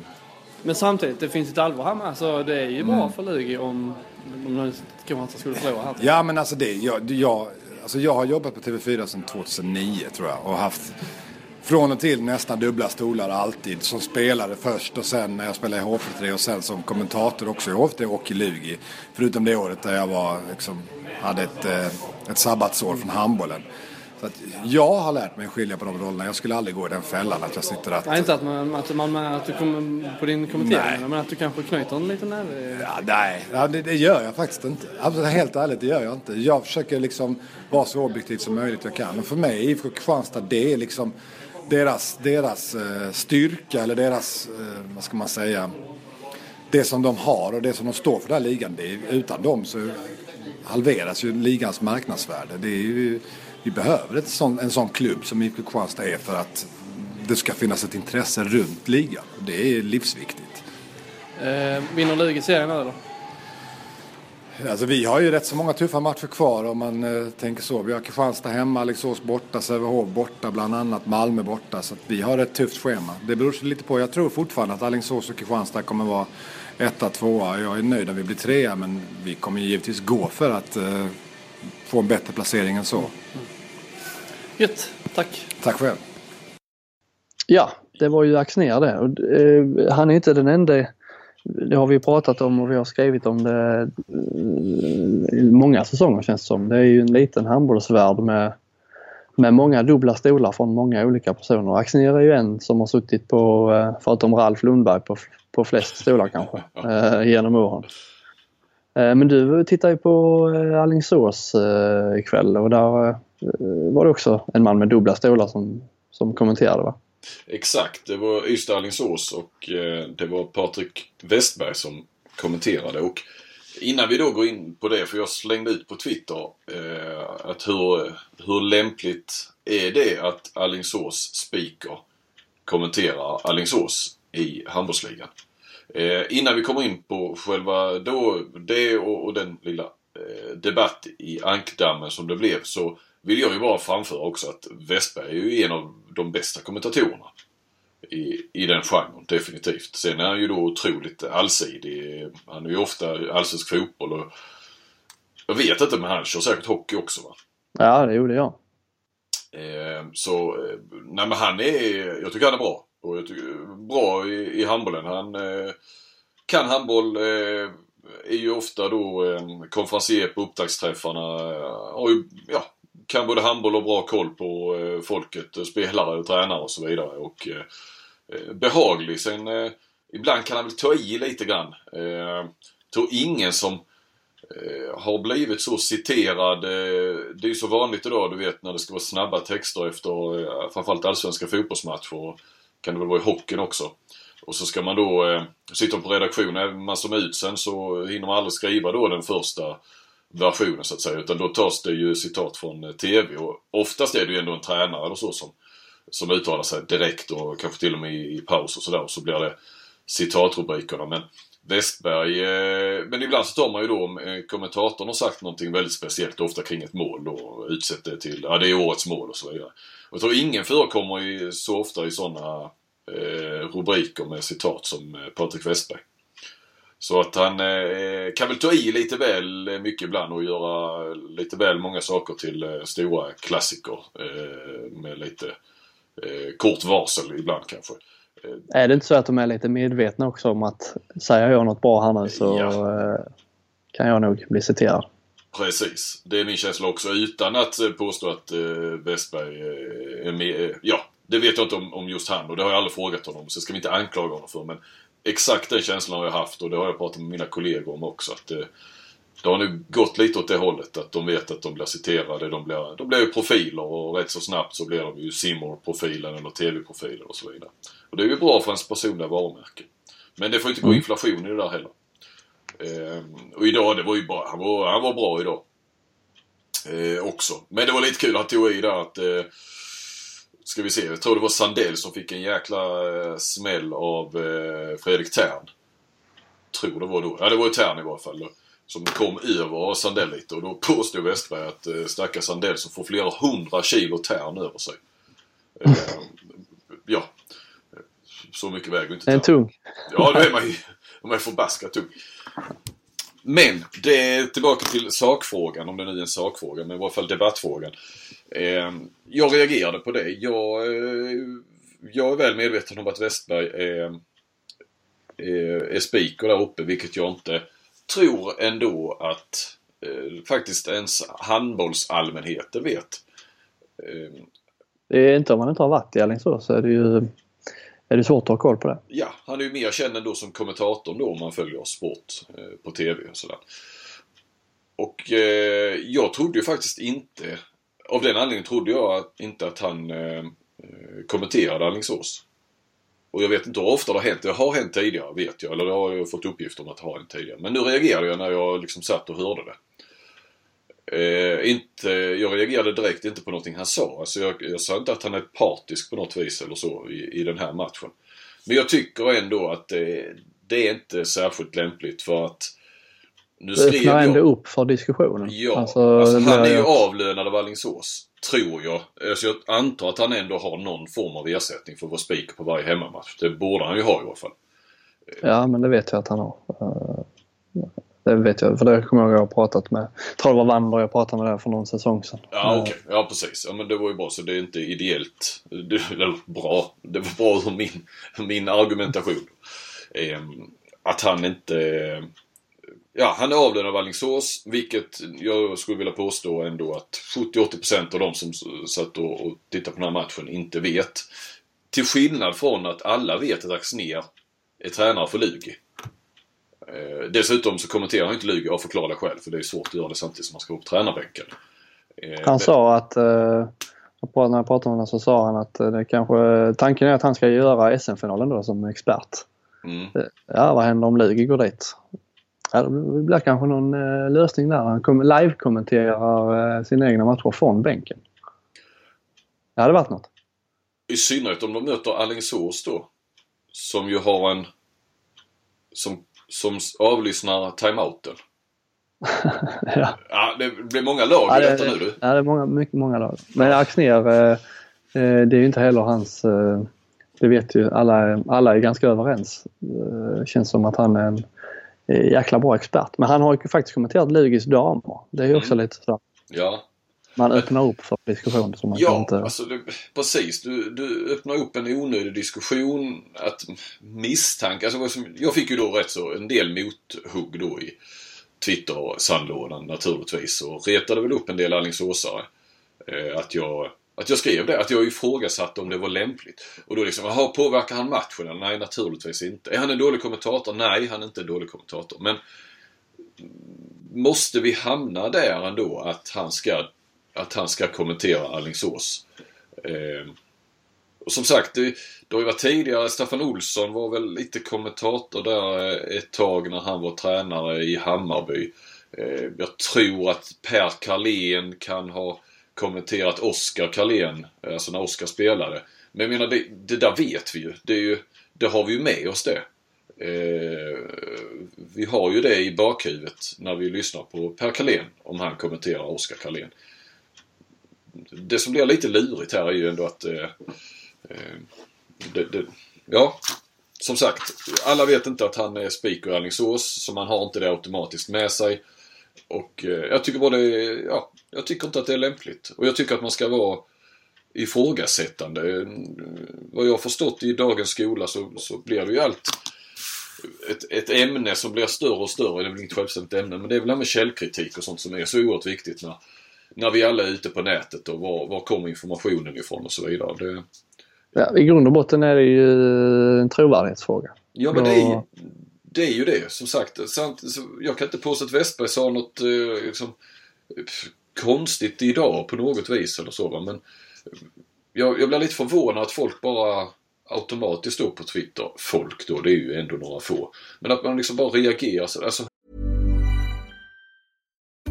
Men samtidigt, det finns ett allvar här med. Alltså, det är ju bra mm. för Lugi om, om Kristianstad skulle förlora här. Ja, men alltså det, jag, jag, alltså jag har jobbat på TV4 sedan 2009 tror jag och haft från och till nästan dubbla stolar alltid. Som spelare först och sen när jag spelade i H43 och sen som kommentator också i H43 och i Lugi. Förutom det året där jag var, liksom, hade ett, eh, ett sabbatsår från handbollen. Så att jag har lärt mig att skilja på de rollerna. Jag skulle aldrig gå i den fällan att jag sitter att... Nej, inte att, man, att, man, att du kommer på din kommentering, men att du kanske knyter en liten näve? Ja, nej, ja, det, det, gör jag faktiskt inte. Alltså, helt ärligt, det gör jag inte. Jag försöker liksom vara så objektiv som möjligt jag kan. Och för mig, IFK Kristianstad, det är liksom deras, deras eh, styrka eller deras, eh, vad ska man säga, det som de har och det som de står för den här ligan. Det är, utan dem så halveras ju ligans marknadsvärde. Det är ju, vi behöver ett sån, en sån klubb som IFK Kristianstad är för att det ska finnas ett intresse runt ligan. Det är livsviktigt. Eh, vinner Lugi serien nu då? Alltså vi har ju rätt så många tuffa matcher kvar om man eh, tänker så. Vi har Kristianstad hemma, Alingsås borta, Sävehof borta, bland annat Malmö borta. Så vi har ett tufft schema. Det beror lite på. Jag tror fortfarande att Alingsås och Kristianstad kommer vara etta, tvåa. Jag är nöjd om vi blir trea men vi kommer givetvis gå för att eh, få en bättre placering än så. Mm. Gött, tack. Tack själv. Ja, det var ju Axnér det. Eh, han är inte den enda det har vi pratat om och vi har skrivit om det i många säsonger känns det som. Det är ju en liten handbollsvärld med, med många dubbla stolar från många olika personer. Axnér är ju en som har suttit på, eh, förutom Ralf Lundberg, på, på flest stolar kanske eh, genom åren. Eh, men du tittar ju på Allingsås ikväll och där var det också en man med dubbla stolar som, som kommenterade va? Exakt, det var Ystad Alingsås och eh, det var Patrik Westberg som kommenterade. Och innan vi då går in på det, för jag slängde ut på Twitter eh, att hur, hur lämpligt är det att Alingsås speaker kommenterar Alingsås i handbollsligan. Eh, innan vi kommer in på själva då, det och, och den lilla eh, debatt i ankdammen som det blev så vill jag ju bara framföra också att Westberg är ju en av de bästa kommentatorerna i, i den genren, definitivt. Sen är han ju då otroligt allsidig. Han är ju ofta allsvensk fotboll och jag vet inte men han kör säkert hockey också va? Ja, det gjorde jag. Eh, så, eh, nej men han är, jag tycker han är bra. Och jag tycker, bra i, i handbollen. Han eh, kan handboll, eh, är ju ofta då eh, konferencier på upptaktsträffarna. Eh, har ju, ja, kan både handboll och bra koll på eh, folket, eh, spelare och tränare och så vidare. Och eh, eh behaglig. Sen eh, ibland kan han väl ta i lite grann. Eh, tror ingen som har blivit så citerad. Det är ju så vanligt idag, du vet, när det ska vara snabba texter efter framförallt allsvenska fotbollsmatcher. Kan det väl vara i hockeyn också. Och så ska man då, sitta på redaktion, man som ut sen så hinner man aldrig skriva då den första versionen så att säga. Utan då tas det ju citat från eh, TV och oftast är det ju ändå en tränare eller så som, som uttalar sig direkt och kanske till och med i, i paus och sådär. Och så blir det citatrubrikerna. Men Westberg. Eh, men ibland så tar man ju då om eh, kommentatorn har sagt någonting väldigt speciellt, ofta kring ett mål och utsett det till, ja det är årets mål och så vidare. Och jag tror ingen förekommer i, så ofta i sådana eh, rubriker med citat som eh, Patrik Westberg. Så att han eh, kan väl ta i lite väl mycket ibland och göra lite väl många saker till eh, stora klassiker eh, med lite eh, kort varsel ibland kanske. Är det inte så att de är lite medvetna också om att säger jag något bra här nu så ja. Eh, kan jag nog bli citerad? Precis. Det är min känsla också utan att eh, påstå att Westberg är med. ja, det vet jag inte om, om, just han och det har jag aldrig frågat honom så ska vi inte anklaga honom för. Men exakt den känslan har jag haft och det har jag pratat med mina kollegor om också. Att uh, det har nu gått lite åt det hållet att de vet att de blir citerade. De blir, de blir ju profiler och rätt så snabbt så blir de ju Simor-profilen eller TV-profiler och så vidare. Och det är ju bra för ens personliga varumärke. Men det får inte gå mm. inflation i det där heller. Ehm, och idag, det var ju bra. Han var, han var bra idag. Ehm, också. Men det var lite kul, han tog i där att eh, Ska vi se, jag tror det var Sandell som fick en jäkla eh, smäll av eh, Fredrik Tern. Tror det var då. Ja, det var ju Tern i varje fall. Som kom över Sandell lite och då påstod Westberg att eh, stackars Sandell som får flera hundra kilo Tern över sig. Eh, ja, så mycket väger inte En tung. Ja, då är man ju man är förbaskat tung. Men, det tillbaka till sakfrågan, om det nu är en sakfråga, men i varje fall debattfrågan. Eh, jag reagerade på det. Jag, eh, jag är väl medveten om att Westberg är, är, är speaker där uppe, vilket jag inte tror ändå att eh, faktiskt ens handbollsallmänheten vet. Eh, det är inte om man inte har varit i Alingsås så är det ju är det svårt att ha koll på det. Ja, han är ju mer känd ändå som kommentator då om man följer sport eh, på TV och sådär. Och eh, jag trodde ju faktiskt inte, av den anledningen trodde jag inte att han eh, eh, kommenterade Alingsås. Och jag vet inte hur ofta det har hänt. Det har hänt tidigare vet jag. Eller det har jag fått uppgift om att det har hänt tidigare. Men nu reagerade jag när jag liksom satt och hörde det. Eh, inte, jag reagerade direkt inte på någonting han sa. Alltså jag, jag sa inte att han är partisk på något vis eller så i, i den här matchen. Men jag tycker ändå att det, det är inte särskilt lämpligt för att nu det öppnar ändå upp för diskussionen. Ja, alltså, alltså han är ju avlönad av Alingsås. Tror jag. Alltså jag antar att han ändå har någon form av ersättning för att vara speaker på varje hemmamatch. Det borde han ju ha i alla fall. Ja, men det vet jag att han har. Det vet jag, för det kommer jag ihåg att jag har pratat med. Jag tror det var Wander jag pratade med där för någon säsong sedan. Ja, okej. Okay. Ja, precis. Ja, men det var ju bra. Så det är inte ideellt. Det, eller bra. Det var bra ur min, min argumentation. Eh, att han inte... Ja, han är avlönad av Alingsås, vilket jag skulle vilja påstå ändå att 70-80% av de som satt och, och tittade på den här matchen inte vet. Till skillnad från att alla vet att Axnér är tränare för Lugi. Eh, dessutom så kommenterar han inte Lugi av förklarliga skäl för det är svårt att göra det samtidigt som man ska upp tränarbänken. Eh, han sa att, eh, när jag pratade med honom så sa han att det kanske, tanken är att han ska göra SM-finalen då som expert. Mm. Ja, vad händer om Lugi går dit? Ja, det blir kanske någon lösning där. Han live-kommenterar sina egna matcher från bänken. Det hade varit något. I synnerhet om de möter Alingsås då. Som ju har en... Som som avlyssnar timeouten. ja. ja. Det blir många lag ja, i detta nu du. Ja, det är många, mycket många lag. Men Axnér, eh, eh, det är ju inte heller hans... Eh, det vet ju alla, alla är ganska överens. Eh, känns som att han är en jäkla bra expert. Men han har ju faktiskt kommenterat Lugis damer. Det är ju också mm. lite så. Ja, man öppnar upp för diskussion som man ja, inte... alltså det, precis. Du, du öppnar upp en onödig diskussion. Att misstanke. Alltså, jag fick ju då rätt så en del mothugg då i Twitter-sandlådan naturligtvis. Och retade väl upp en del Alingsåsare. Eh, att jag att jag skrev det, att jag ifrågasatte om det var lämpligt. Och då liksom, jaha, påverkar han matchen? Nej, naturligtvis inte. Är han en dålig kommentator? Nej, han är inte en dålig kommentator. Men måste vi hamna där ändå att han ska att han ska kommentera Alingsås? Eh, och som sagt, det, det har ju varit tidigare. Staffan Olsson var väl lite kommentator där eh, ett tag när han var tränare i Hammarby. Eh, jag tror att Per Carlén kan ha kommenterat Oskar Carlén, alltså eh, när Oskar spelade. Men jag menar, det, det, där vet vi ju. Det, är ju, det har vi ju med oss det. Eh, vi har ju det i bakhuvudet när vi lyssnar på Per Carlén om han kommenterar Oskar Carlén. Det som blir lite lurigt här är ju ändå att eh, eh, det, det, ja, som sagt, alla vet inte att han är speaker i Alingsås, så man har inte det automatiskt med sig. Och eh, jag tycker både, ja, jag tycker inte att det är lämpligt. Och jag tycker att man ska vara ifrågasättande. Vad jag har förstått i dagens skola så, så blir det ju allt ett, ett ämne som blir större och större. Det är väl inget självständigt ämne men det är väl det med källkritik och sånt som är så oerhört viktigt när, när vi alla är ute på nätet och var, var kommer informationen ifrån och så vidare. Det... Ja, I grund och botten är det ju en trovärdighetsfråga. Ja men det är, det är ju det som sagt. Jag kan inte påstå att Westberg sa något eh, liksom, konstigt idag på något vis eller så va? men jag, jag blir lite förvånad att folk bara automatiskt då på Twitter, folk då, det är ju ändå några få. Men att man liksom bara reagerar så. Alltså...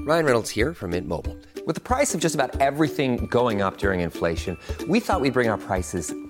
Ryan Reynolds här från Mint Mobile. Med priset på nästan allt som går upp under inflationen, trodde vi att vi skulle bring våra priser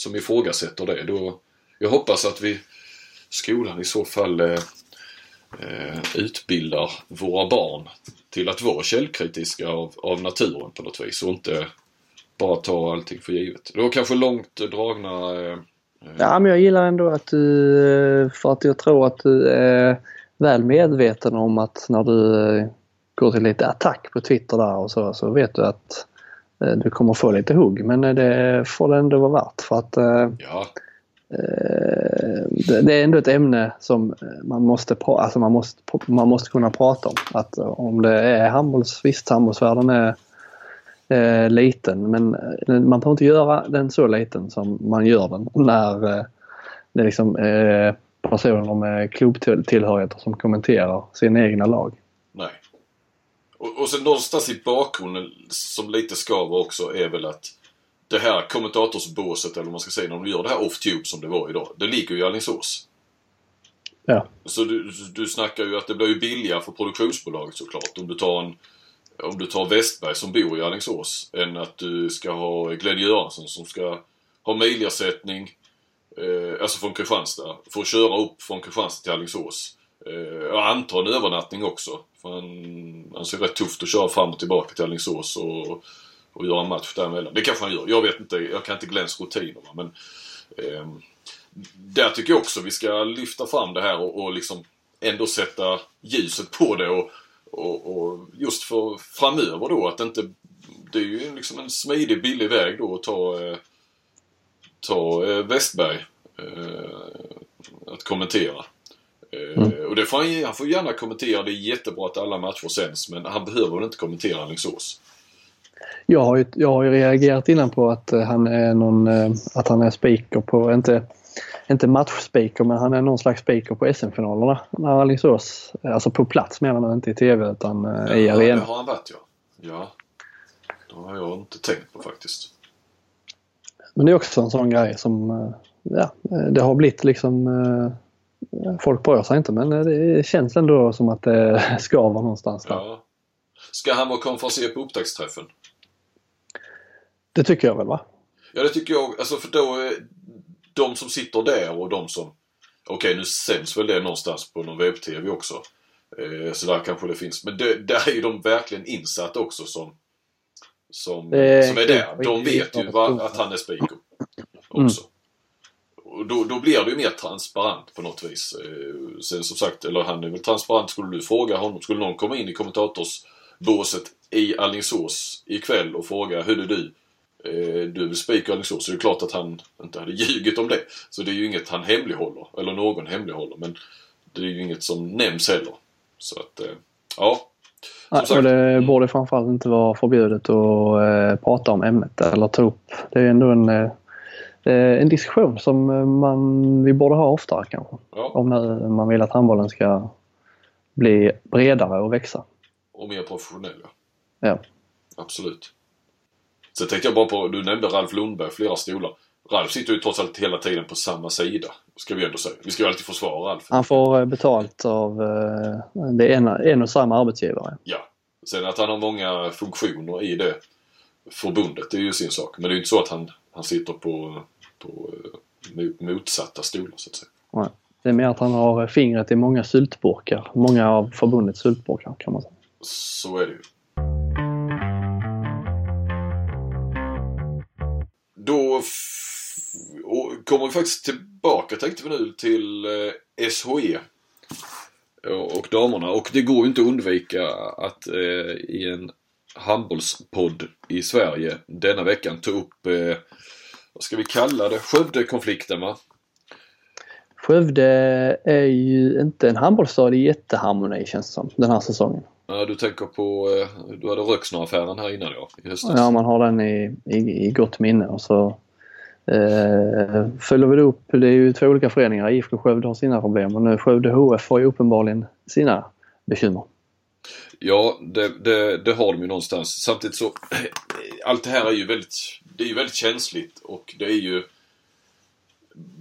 som ifrågasätter det. Då, jag hoppas att vi skolan i så fall eh, eh, utbildar våra barn till att vara källkritiska av, av naturen på något vis och inte bara ta allting för givet. Det var kanske långt dragna... Eh, eh, ja, men jag gillar ändå att du, eh, för att jag tror att du är väl medveten om att när du går till lite attack på Twitter där och så, så vet du att du kommer få lite hugg men eh, det får det ändå vara värt för att eh, ja. det är ändå ett ämne som man måste, alltså man måste, man måste kunna prata om. Att om det är handbolls, visst handbollsvärlden är eh, liten men man får inte göra den så liten som man gör den när det är liksom eh, personer med klubbtillhörigheter som kommenterar sina egna lag. Och, och sen någonstans i bakgrunden som lite skaver också är väl att det här kommentatorsbåset eller vad man ska säga när de gör det här off-tube som det var idag. Det ligger ju i Alingsås. Ja. Så du, du snackar ju att det blir ju billigare för produktionsbolaget såklart om du tar en om du tar Westberg som bor i Alingsås än att du ska ha Glenn Göransson som ska ha milersättning eh, alltså från Kristianstad. För att köra upp från Kristianstad till Alingsås. Eh, jag antar en övernattning också. För han anser det rätt tufft att köra fram och tillbaka till Alingsås och, och göra en match däremellan. Det kanske han gör. Jag vet inte. Jag kan inte Glens rutiner. Men eh, där tycker jag också vi ska lyfta fram det här och, och liksom ändå sätta ljuset på det. Och, och, och just för framöver då att inte... Det är ju liksom en smidig, billig väg då att ta, eh, ta eh, Westberg eh, att kommentera. Mm. Eh, och det får han, han får gärna kommentera. Det är jättebra att alla matcher sänds men han behöver väl inte kommentera Alingsås. Jag har ju, jag har ju reagerat innan på att eh, han är någon, eh, att han är speaker på, inte, inte matchspeaker men han är någon slags speaker på SM-finalerna. När Alingsås, alltså på plats menar man inte i TV utan ja, i arenan. det har han varit ja. Ja. Det har jag inte tänkt på faktiskt. Men det är också en sån grej som, ja, det har blivit liksom folk bryr sig inte men det känns ändå som att det skaver någonstans där. Ja. Ska han vara konferencier på upptaktsträffen? Det tycker jag väl va? Ja det tycker jag. Alltså för då de som sitter där och de som Okej okay, nu sänds väl det någonstans på någon webb-tv också. Eh, så där kanske det finns. Men det, där är ju de verkligen insatta också som som, som är där. De vet ju att han är speaker också. Mm. Och då, då blir det ju mer transparent på något vis. Eh, sen som sagt, eller han är väl transparent. Skulle du fråga honom, skulle någon komma in i kommentatorsbåset i Allingsås ikväll och fråga Hur är du? Eh, du vill spika Allingsås. Så är det klart att han inte hade ljugit om det. Så det är ju inget han hemlighåller. Eller någon hemlighåller. Men det är ju inget som nämns heller. Så att, eh, ja. Nej, sagt, och det borde framförallt inte vara förbjudet att eh, prata om ämnet eller ta upp. Det är ju ändå en Eh, en diskussion som eh, man, vi borde ha oftare kanske. Ja. Om man vill att handbollen ska bli bredare och växa. Och mer professionell Ja. Absolut. Sen tänkte jag bara på, du nämnde Ralf Lundberg, flera stolar. Ralf sitter ju trots allt hela tiden på samma sida. Ska vi ändå säga. Vi ska ju alltid försvara Ralf. Han får eh, betalt av eh, det en, en och samma arbetsgivare. Ja. Sen att han har många funktioner i det förbundet, det är ju sin sak. Men det är ju inte så att han, han sitter på, på eh, motsatta stolar så att säga. Nej. Det är mer att han har fingret i många syltburkar. Många av förbundets syltburkar kan man säga. Så är det ju. Då kommer vi faktiskt tillbaka tänkte vi nu till eh, SHE och damerna. Och det går ju inte att undvika att eh, i en handbollspodd i Sverige denna veckan ta upp, eh, vad ska vi kalla det, Skövde-konflikten va? Skövde är ju inte en handbollsstad i jätteharmoni känns det som den här säsongen. Ja, du tänker på, eh, du hade Röksnö-affären här innan ja, i höstas. Ja, man har den i, i, i gott minne och så eh, följer vi upp, det är ju två olika föreningar. IFK Skövde har sina problem och nu Skövde HF har ju uppenbarligen sina bekymmer. Ja, det, det, det, har de ju någonstans. Samtidigt så, allt det här är ju väldigt, det är ju väldigt känsligt och det är ju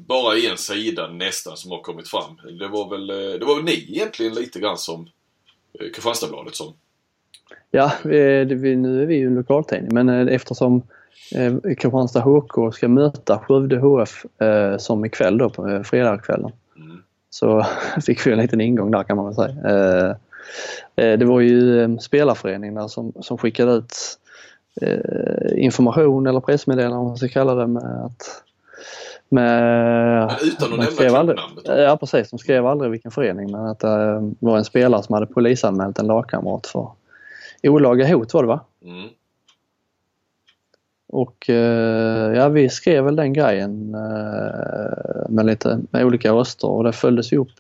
bara en sida nästan som har kommit fram. Det var väl, det var väl ni egentligen lite grann som eh, Kristianstadsbladet som... Ja, nu är vi ju en lokaltidning men eh, eftersom eh, Kristianstad HK ska möta Skövde HF som ikväll då på fredagskvällen. Mm. Så fick vi en liten ingång där kan man väl säga. Det var ju spelarföreningen där som, som skickade ut information eller pressmeddelande om man ska kalla det med att med, utan att nämna klubbnamnet? Ja precis, de skrev aldrig vilken förening men att det var en spelare som hade polisanmält en lagkamrat för olaga hot var det va? Mm. Och eh, ja, vi skrev väl den grejen eh, med lite med olika röster och det följdes ju upp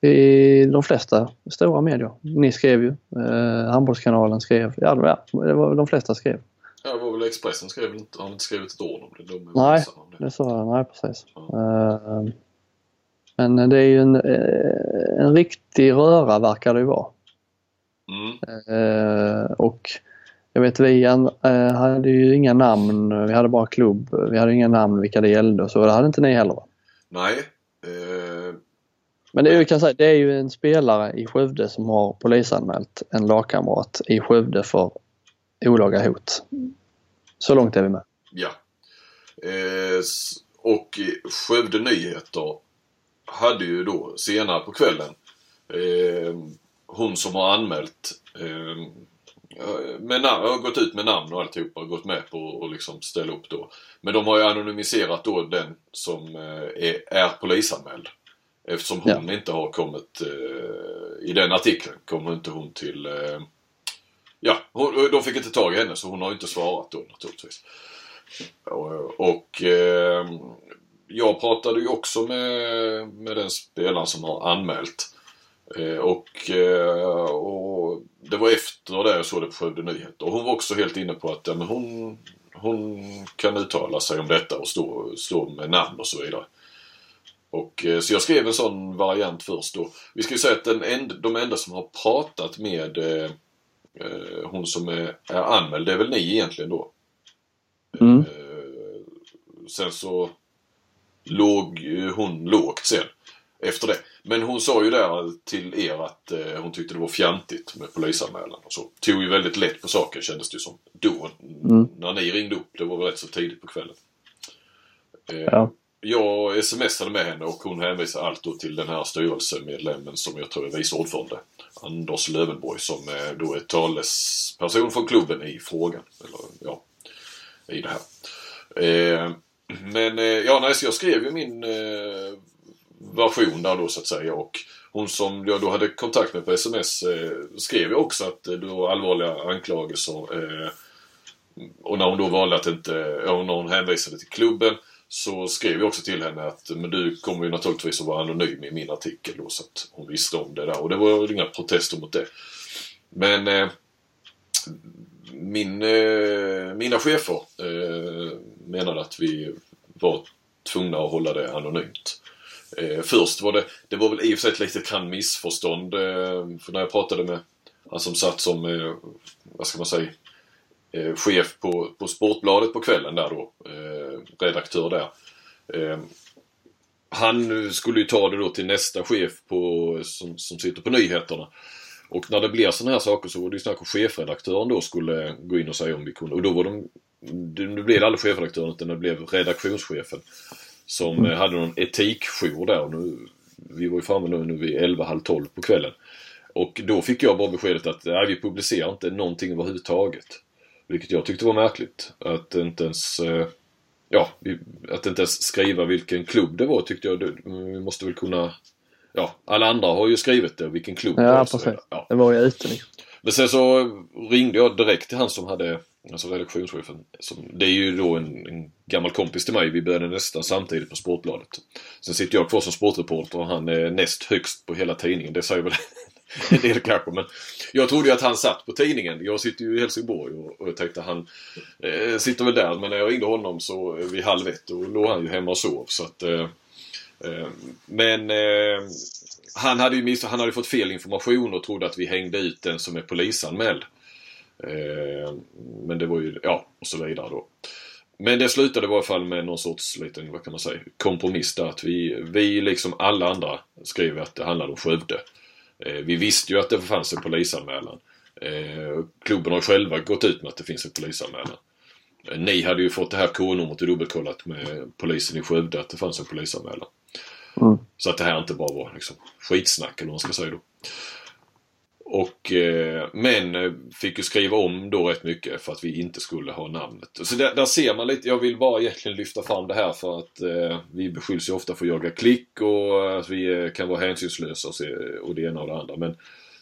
i de flesta stora medier. Ni skrev ju, eh, Handbollskanalen skrev, ja det var, de flesta skrev. Ja, det var väl Expressen skrev inte, har inte skrivit ett ord om det. De nej, det. det sa nej precis. Ja. Uh, men det är ju en, uh, en riktig röra verkar det ju vara. Mm. Uh, och jag vet vi hade ju inga namn, vi hade bara klubb, vi hade inga namn vilka det gällde och så. Det hade inte ni heller va? Nej. Men det är, kan säga, det är ju en spelare i Skövde som har polisanmält en lagkamrat i Skövde för olaga hot. Så långt är vi med. Ja. Eh, och Skövde Nyheter hade ju då senare på kvällen eh, hon som har anmält eh, med har gått ut med namn och alltihopa och gått med på att liksom ställa upp då. Men de har ju anonymiserat då den som eh, är, är polisanmäld. Eftersom hon ja. inte har kommit, eh, i den artikeln kommer inte hon till eh, Ja, hon, de fick inte tag i henne så hon har inte svarat då naturligtvis. Och, och eh, jag pratade ju också med, med den spelaren som har anmält. Eh, och, eh, och det var efter det jag såg det på Skövde Nyheter. Och hon var också helt inne på att ja, men hon, hon kan uttala sig om detta och stå, stå med namn och så vidare. Och, eh, så jag skrev en sån variant först då. Vi ska ju säga att den end, de enda som har pratat med eh, eh, hon som är, är anmäld, det är väl ni egentligen då? Mm. Eh, sen så låg hon lågt sen efter det. Men hon sa ju där till er att eh, hon tyckte det var fjantigt med polisanmälan och så. Tog ju väldigt lätt på saken kändes det som då. Mm. När ni ringde upp. Det var väl rätt så tidigt på kvällen. Eh, ja jag smsade med henne och hon hänvisade allt då till den här styrelsemedlemmen som jag tror är vice ordförande. Anders Lövenborg som då är talesperson för klubben i frågan. Eller ja, i det här. Eh, men eh, ja, nej, så jag skrev ju min eh, version där då så att säga och hon som jag då hade kontakt med på sms eh, skrev ju också att eh, det var allvarliga anklagelser eh, och när hon då valde att inte, ja, när hon hänvisade till klubben så skrev jag också till henne att men du kommer ju naturligtvis att vara anonym i min artikel då så att hon visste om det där och det var inga protester mot det. Men eh, min, eh, mina chefer eh, menade att vi var tvungna att hålla det anonymt. Eh, först var det, det var väl i och för sig ett litet kan missförstånd. Eh, för när jag pratade med han som satt som, eh, vad ska man säga, eh, chef på, på Sportbladet på kvällen där då. Eh, redaktör där. Eh, han skulle ju ta det då till nästa chef på, som, som sitter på nyheterna. Och när det blir sådana här saker så var det ju snack om chefredaktören då skulle gå in och säga om vi kunde. Och då var de, nu blev det aldrig chefredaktören utan det blev redaktionschefen. Som mm. hade någon etikjour där. Och nu, vi var ju framme nu, nu vid 11, halv 12 på kvällen. Och då fick jag bara beskedet att nej, vi publicerar inte någonting överhuvudtaget. Vilket jag tyckte var märkligt. Att inte ens eh, Ja, att inte ens skriva vilken klubb det var tyckte jag. Vi måste väl kunna Ja, alla andra har ju skrivit det, vilken klubb ja, det var. Precis. Ja. Det var ju ute liksom. Men sen så ringde jag direkt till han som hade, alltså redaktionschefen. Som, det är ju då en, en, gammal kompis till mig. Vi började nästan samtidigt på Sportbladet. Sen sitter jag kvar som sportreporter och han är näst högst på hela tidningen. Det säger väl en del kanske. Men jag trodde ju att han satt på tidningen. Jag sitter ju i Helsingborg och, och jag tänkte han eh, sitter väl där. Men när jag ringde honom så eh, vid halv ett då låg han ju hemma och sov. Så att, eh, eh, men eh, han hade ju miss, han hade fått fel information och trodde att vi hängde ut den som är polisanmäld. Eh, men det var ju, ja, och så vidare då. Men det slutade i varje fall med någon sorts liten, vad kan man säga, kompromiss där. Att vi, vi liksom alla andra skrev att det handlade om Skövde. Eh, vi visste ju att det fanns en polisanmälan. Eh, klubben har själva gått ut med att det finns en polisanmälan. Eh, ni hade ju fått det här K-numret och dubbelkollat med polisen i Skövde att det fanns en polisanmälan. Mm. Så att det här inte bara var liksom skitsnack eller vad man ska säga då. Och, eh, men eh, fick ju skriva om då rätt mycket för att vi inte skulle ha namnet. Så där, där ser man lite, jag vill bara egentligen lyfta fram det här för att eh, vi beskylls ju ofta för att jaga klick och att vi eh, kan vara hänsynslösa och, se, och det ena och det andra. Men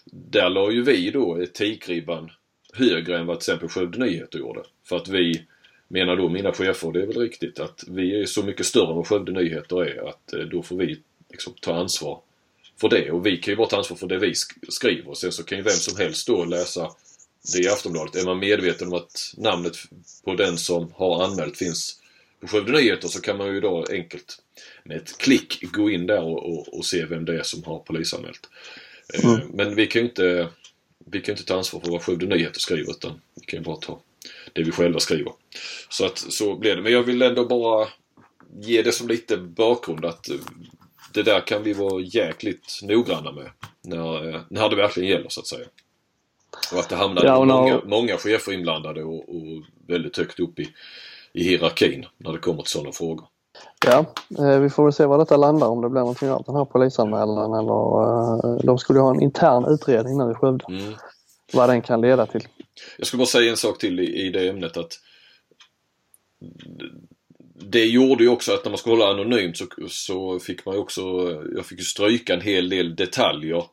där la ju vi då etikribban högre än vad till exempel Skövde Nyheter gjorde. För att vi menar då mina chefer, det är väl riktigt, att vi är så mycket större än vad Skövde Nyheter är att då får vi liksom ta ansvar för det. Och vi kan ju bara ta ansvar för det vi skriver. Sen så kan ju vem som helst då läsa det i Aftonbladet. Är man medveten om att namnet på den som har anmält finns på Skövde Nyheter så kan man ju då enkelt med ett klick gå in där och, och, och se vem det är som har polisanmält. Eh, mm. Men vi kan ju inte, vi kan inte ta ansvar för vad Skövde Nyheter skriver utan vi kan ju bara ta det vi själva skriver. Så att så blev det. Men jag vill ändå bara ge det som lite bakgrund att det där kan vi vara jäkligt noggranna med. När, när det verkligen gäller så att säga. Och att det hamnade ja, många, många chefer inblandade och, och, väldigt högt upp i, i hierarkin när det kommer till sådana frågor. Ja, eh, vi får väl se vad detta landar om det blir någonting av den här polisanmälan eller eh, de skulle ha en intern utredning nu i Skövde. Mm. Vad den kan leda till. Jag skulle bara säga en sak till i, i det ämnet att det gjorde ju också att när man skulle hålla anonymt så, så fick man ju också, jag fick ju stryka en hel del detaljer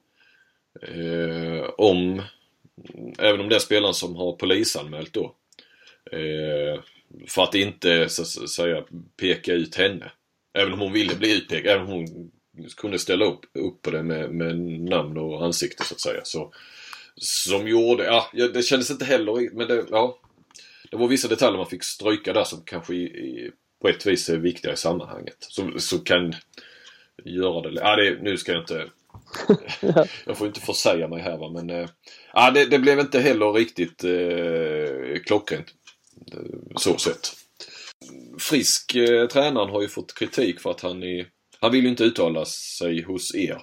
eh, om, även om den spelaren som har polisanmält då. Eh, för att inte så att säga peka ut henne. Även om hon ville bli utpekad, även om hon kunde ställa upp, upp på det med, med namn och ansikte så att säga. Så, som gjorde, ja det kändes inte heller, men det, ja. Det var vissa detaljer man fick stryka där som kanske i, i, på ett vis är viktiga i sammanhanget. Som, som kan göra det, ja det, nu ska jag inte jag får inte försäga mig här va men äh, det, det, blev inte heller riktigt äh, klockrent. Äh, så sett. Frisk äh, tränaren har ju fått kritik för att han är, han vill ju inte uttala sig hos er.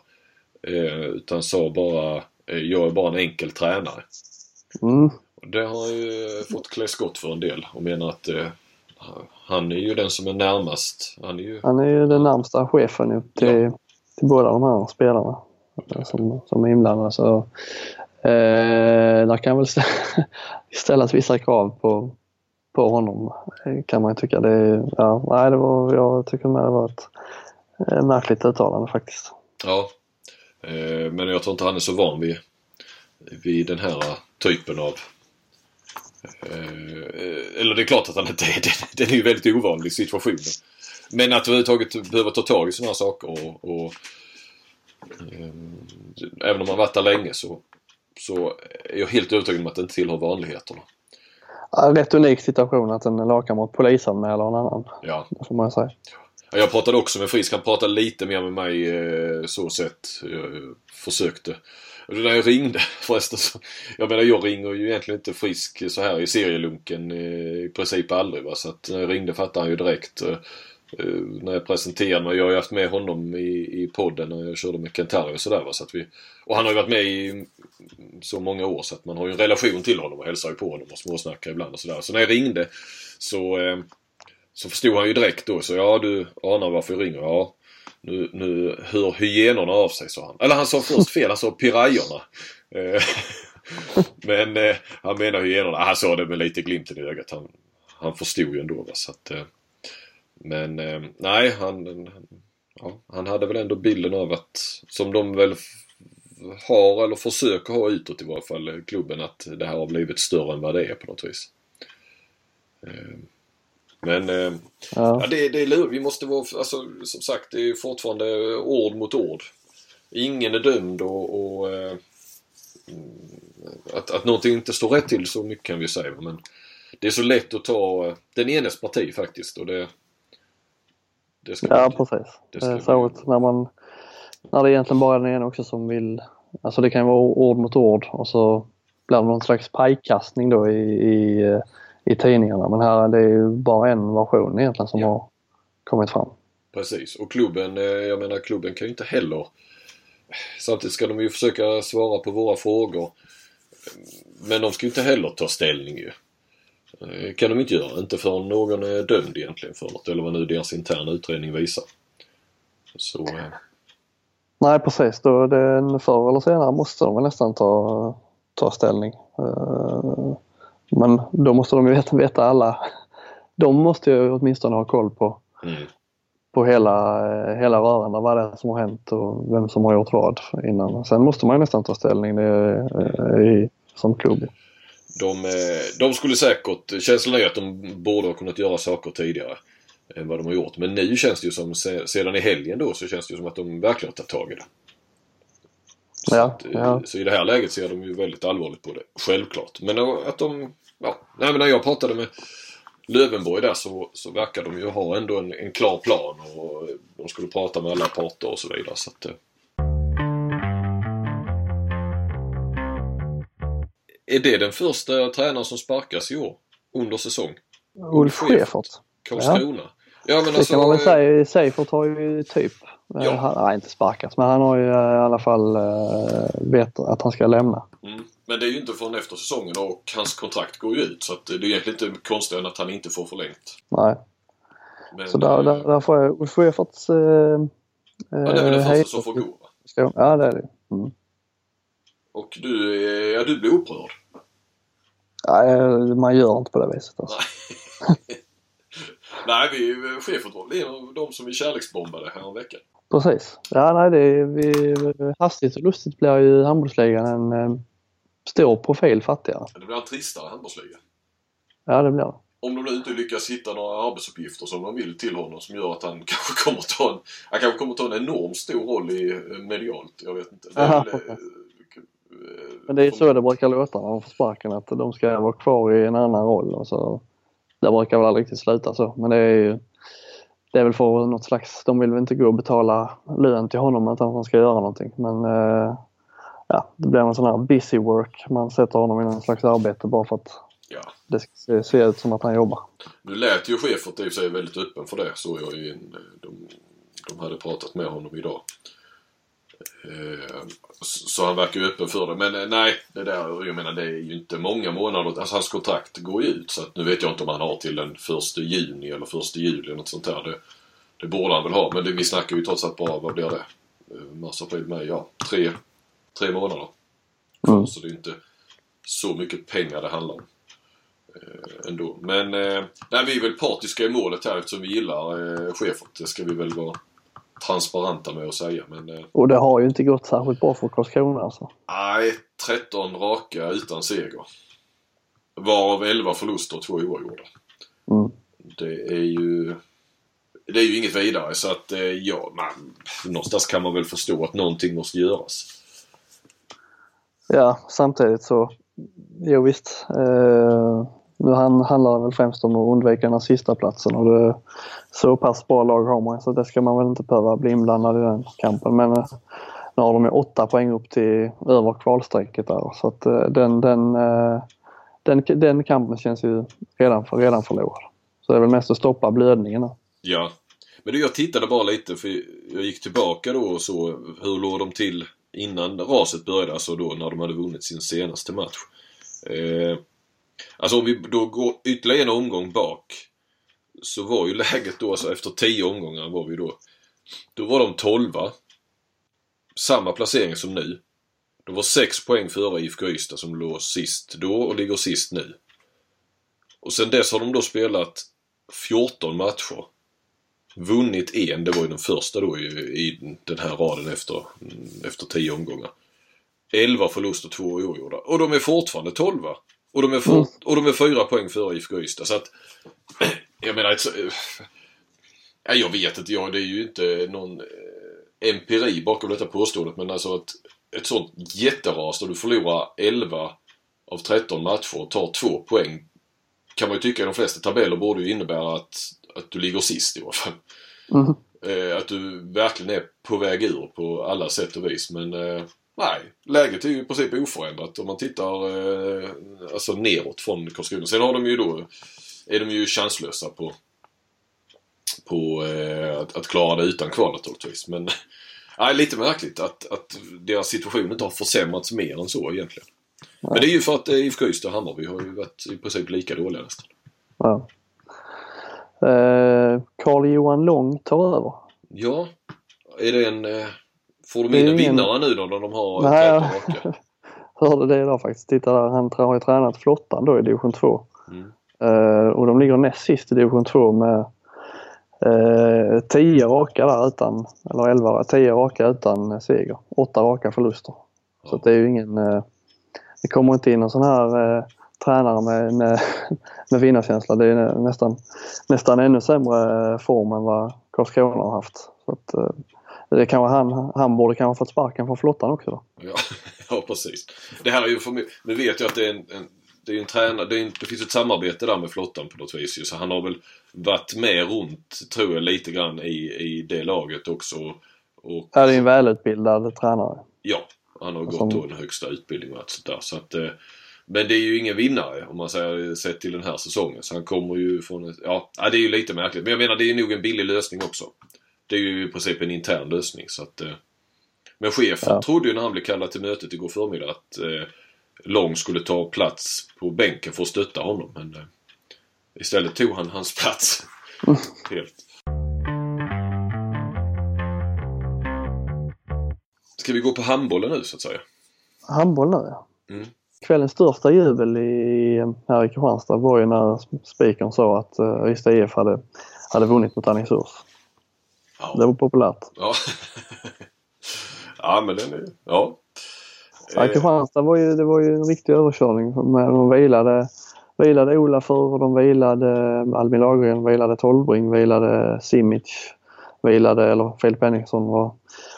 Äh, utan sa bara jag är bara en enkel tränare. Mm. Det har ju fått klä skott för en del och menar att han är ju den som är närmast. Han är ju, han är ju den närmsta chefen upp till, ja. till båda de här spelarna som, som är inblandade. Så, eh, där kan väl ställas vissa krav på, på honom kan man tycka. Det, ja, nej, det var, jag tycker med det var ett eh, märkligt uttalande faktiskt. Ja, eh, men jag tror inte han är så van vid, vid den här typen av Eh, eller det är klart att han inte är det. Den är ju väldigt ovanlig situation. Men att överhuvudtaget behöva ta tag i sådana här saker och, och eh, även om man varit där länge så, så är jag helt övertygad om att det inte tillhör vanligheterna. Rätt unik situation att en lagkamrat polisanmäler en annan. Ja. Det får man säga. Jag pratade också med Frisk. Han pratade lite mer med mig eh, så sett. Jag eh, försökte. När det där jag ringde förresten så, Jag menar jag ringer ju egentligen inte Frisk så här i serielunken eh, i princip aldrig va. Så att när jag ringde fattade han ju direkt. Eh, eh när jag presenterade mig. Jag har ju haft med honom i, i podden när jag körde med Kentari och sådär. Så att vi, och han har ju varit med i så många år så att man har ju en relation till honom och hälsar ju på honom och småsnackar ibland och sådär. Så när jag ringde så eh, så förstod han ju direkt då så ja du anar varför jag ringer. Ja. Nu, nu hör hyenorna av sig sa han. Eller han sa först fel, han sa pirajorna. Eh, men eh, han menar hyenorna. Han sa det med lite glimten i ögat. Han, han förstod ju ändå. Va? Så att, eh, men eh, nej, han, ja, han hade väl ändå bilden av att, som de väl har eller försöker ha utåt i varje fall, eh, klubben, att det här har blivit större än vad det är på något vis. Men eh, ja. ja. det, det är lurigt. Vi måste vara, alltså, som sagt, det är fortfarande ord mot ord. Ingen är dömd och, och eh, att, att någonting inte står rätt till så mycket kan vi säga. Men det är så lätt att ta eh, den enes parti faktiskt. Och det, det ska ja, bli, precis. Det ska Särskilt när man när det egentligen bara är den ena också som vill, alltså det kan vara ord mot ord och så blir det någon slags pajkastning då i, i i tidningarna. Men här det är ju bara en version egentligen som ja. har kommit fram. Precis och klubben, eh, jag menar klubben kan ju inte heller Samtidigt ska de ju försöka svara på våra frågor. Men de ska ju inte heller ta ställning ju. Eh, kan de inte göra. Inte förrän någon är dömd egentligen för något eller vad nu deras interna utredning visar. Så... Eh. Nej precis. Då det, förr eller senare måste de väl nästan ta, ta ställning. Men då måste de ju veta, veta alla. De måste ju åtminstone ha koll på, mm. på hela, hela röran, vad det är som har hänt och vem som har gjort vad innan. Sen måste man ju nästan ta ställning det, i, som klubb. De, eh, de skulle säkert, känslan är att de borde ha kunnat göra saker tidigare än vad de har gjort. Men nu känns det ju som, sedan i helgen då, så känns det ju som att de verkligen har tagit tag i det. Så, ja, att, ja. så i det här läget ser de ju väldigt allvarligt på det. Självklart. Men att de... Ja, nej, men när jag pratade med Lövenborg där så, så verkar de ju ha ändå en, en klar plan och de skulle prata med alla parter och så vidare. Så att, eh. Är det den första tränaren som sparkas i år? Under säsong? Ulf Schäfert. Karlskrona. Ja. Ja, men det alltså, kan man väl säga. Seifert har ju typ, ja. han har inte sparkats, men han har ju i alla fall vet att han ska lämna. Mm. Men det är ju inte förrän efter säsongen och hans kontrakt går ju ut så att det är egentligen inte konstigt än att han inte får förlängt. Nej. Men, så där, där, där får jag Ulf. Äh, ja, det är väl den första som får gå va? Ja, det är det. Mm. Och du, ja, du blir upprörd? Nej, man gör inte på det viset alltså. Nej, vi, chefråd är en av de som vi kärleksbombade här en vecka. Precis. Ja, nej, det är, vi, hastigt och lustigt blir ju handbollsligan en eh, stor profil fattigare. Det blir en tristare handbollsliga. Ja, det blir det. Om de nu inte lyckas hitta några arbetsuppgifter som de vill till honom som gör att han kanske kommer ta en, han kanske kommer ta en enormt stor roll i eh, medialt. Jag vet inte. Är väl, eh, Men det är så det brukar låta när de får sparken att de ska vara kvar i en annan roll och så det brukar väl aldrig riktigt sluta så. Men det är ju det är väl för något slags, de vill väl inte gå och betala lön till honom utan att han ska göra någonting. Men eh, ja, det blir en sån här busy work. Man sätter honom i någon slags arbete bara för att ja. det ska se, se, ut som att han jobbar. Nu lät ju chefen i sig väldigt öppen för det. Så jag i en, de, de hade pratat med honom idag. Eh, så han verkar ju öppen för det. Men eh, nej, det där, jag menar det är ju inte många månader. Alltså hans kontrakt går ju ut. Så att nu vet jag inte om han har till den första juni eller första juli eller något sånt där. Det, det borde han väl ha. Men det, vi snackar ju trots allt bara, vad blir det? Eh, mars, april, maj, ja. Tre, tre månader. Mm. Så det är inte så mycket pengar det handlar om. ändå. Men nej, vi är väl partiska i målet här eftersom vi gillar eh, chefen. Det ska vi väl vara transparenta med att säga. Men, eh, och det har ju inte gått särskilt bra för Karlskrona alltså. Nej, 13 raka utan seger. Varav 11 förluster och 2 oavgjorda. Mm. Det är ju det är ju inget vidare så att eh, ja, man, någonstans kan man väl förstå att någonting måste göras. Ja, samtidigt så, jo visst. Eh, nu handlar det väl främst om att undvika den här sista platsen och det, så pass bra lag har man så det ska man väl inte behöva bli inblandad i den kampen. Men eh, nu har de ju åtta poäng upp till över kvalstrecket där så att eh, den, den, eh, den, den kampen känns ju redan, för, redan förlorad. Så det är väl mest att stoppa blödningen. Ja. Men du, jag tittade bara lite för jag gick tillbaka då och så hur låg de till innan raset började, alltså då när de hade vunnit sin senaste match. Eh, alltså om vi då går ytterligare en omgång bak så var ju läget då, alltså efter tio omgångar var vi då. Då var de tolva. Samma placering som nu. De var sex poäng före IFK Ystad som låg sist då och ligger sist nu. Och sen dess har de då spelat 14 matcher. Vunnit en, det var ju den första då i, i den här raden efter, efter 10 omgångar. 11 förluster, 2 oavgjorda. Och de är fortfarande 12 och de är, for, mm. och de är 4 poäng före IFK Ystad. Så att, jag menar, ett, ja, jag vet inte, ja, det är ju inte någon eh, empiri bakom detta påståendet men alltså att ett sånt jätteras där du förlorar 11 av 13 matcher och tar 2 poäng kan man ju tycka i de flesta tabeller borde ju innebära att, att du ligger sist i alla fall. Mm. Eh, att du verkligen är på väg ur på alla sätt och vis men eh, nej, läget är ju i princip oförändrat om man tittar eh, alltså neråt från Karlskrona. Sen har de ju då, är de ju chanslösa på, på eh, att, att klara det utan kval naturligtvis. Men nej, lite märkligt att, att deras situation inte har försämrats mer än så egentligen. Men det är ju för att IFK Ystad och Hammarby har ju varit i princip lika dåliga nästan. Ja. Karl-Johan eh, Lång tar över. Ja. Är det en... Eh, får de in en vinnare nu då när de har Nej, 13 raka? hörde det idag faktiskt. Titta där, han har ju tränat flottan då i division 2. Mm. Uh, och de ligger näst sist i division 2 med uh, 10 raka där utan, eller 11, 10 raka utan seger. 8 raka förluster. Ja. Så det är ju ingen, uh, det kommer inte in någon sån här tränare med, med, med vinnarkänsla. Det är nästan, nästan ännu sämre form än vad Karlskrona har haft. Så att, det kanske han, han borde kanske fått sparken från flottan också då. Ja, ja precis. Det här är ju för mig, nu vet jag att det är en, en det är en tränare, det, är en, det finns ett samarbete där med flottan på något vis Så han har väl varit med runt, tror jag, lite grann i, i det laget också. Och, ja, det är en välutbildad tränare. Ja, han har gått då en högsta utbildning och allt sånt där. Så att, eh, men det är ju ingen vinnare om man säger sett till den här säsongen. Så han kommer ju från ett, ja, det är ju lite märkligt. Men jag menar det är nog en billig lösning också. Det är ju i princip en intern lösning så att... Eh, men chefen ja. trodde ju när han blev kallad till mötet igår förmiddag att eh, Lång skulle ta plats på bänken för att stötta honom. Men eh, istället tog han hans plats. Helt. Ska vi gå på handbollen nu så att säga? Handboll nu ja. Mm. Kvällens största jubel i, här i Kristianstad var ju när spikern sa att Ystad IF hade, hade vunnit mot Alingsås. Ja. Det var populärt. Ja, ja men den är... Ja. Ja, Kristianstad var ju, det var ju en riktig överkörning. De vilade, vilade Olafur och de vilade Albin Lagergren, vilade Tolbring, vilade Simic, vilade, eller Filip Henningsson var,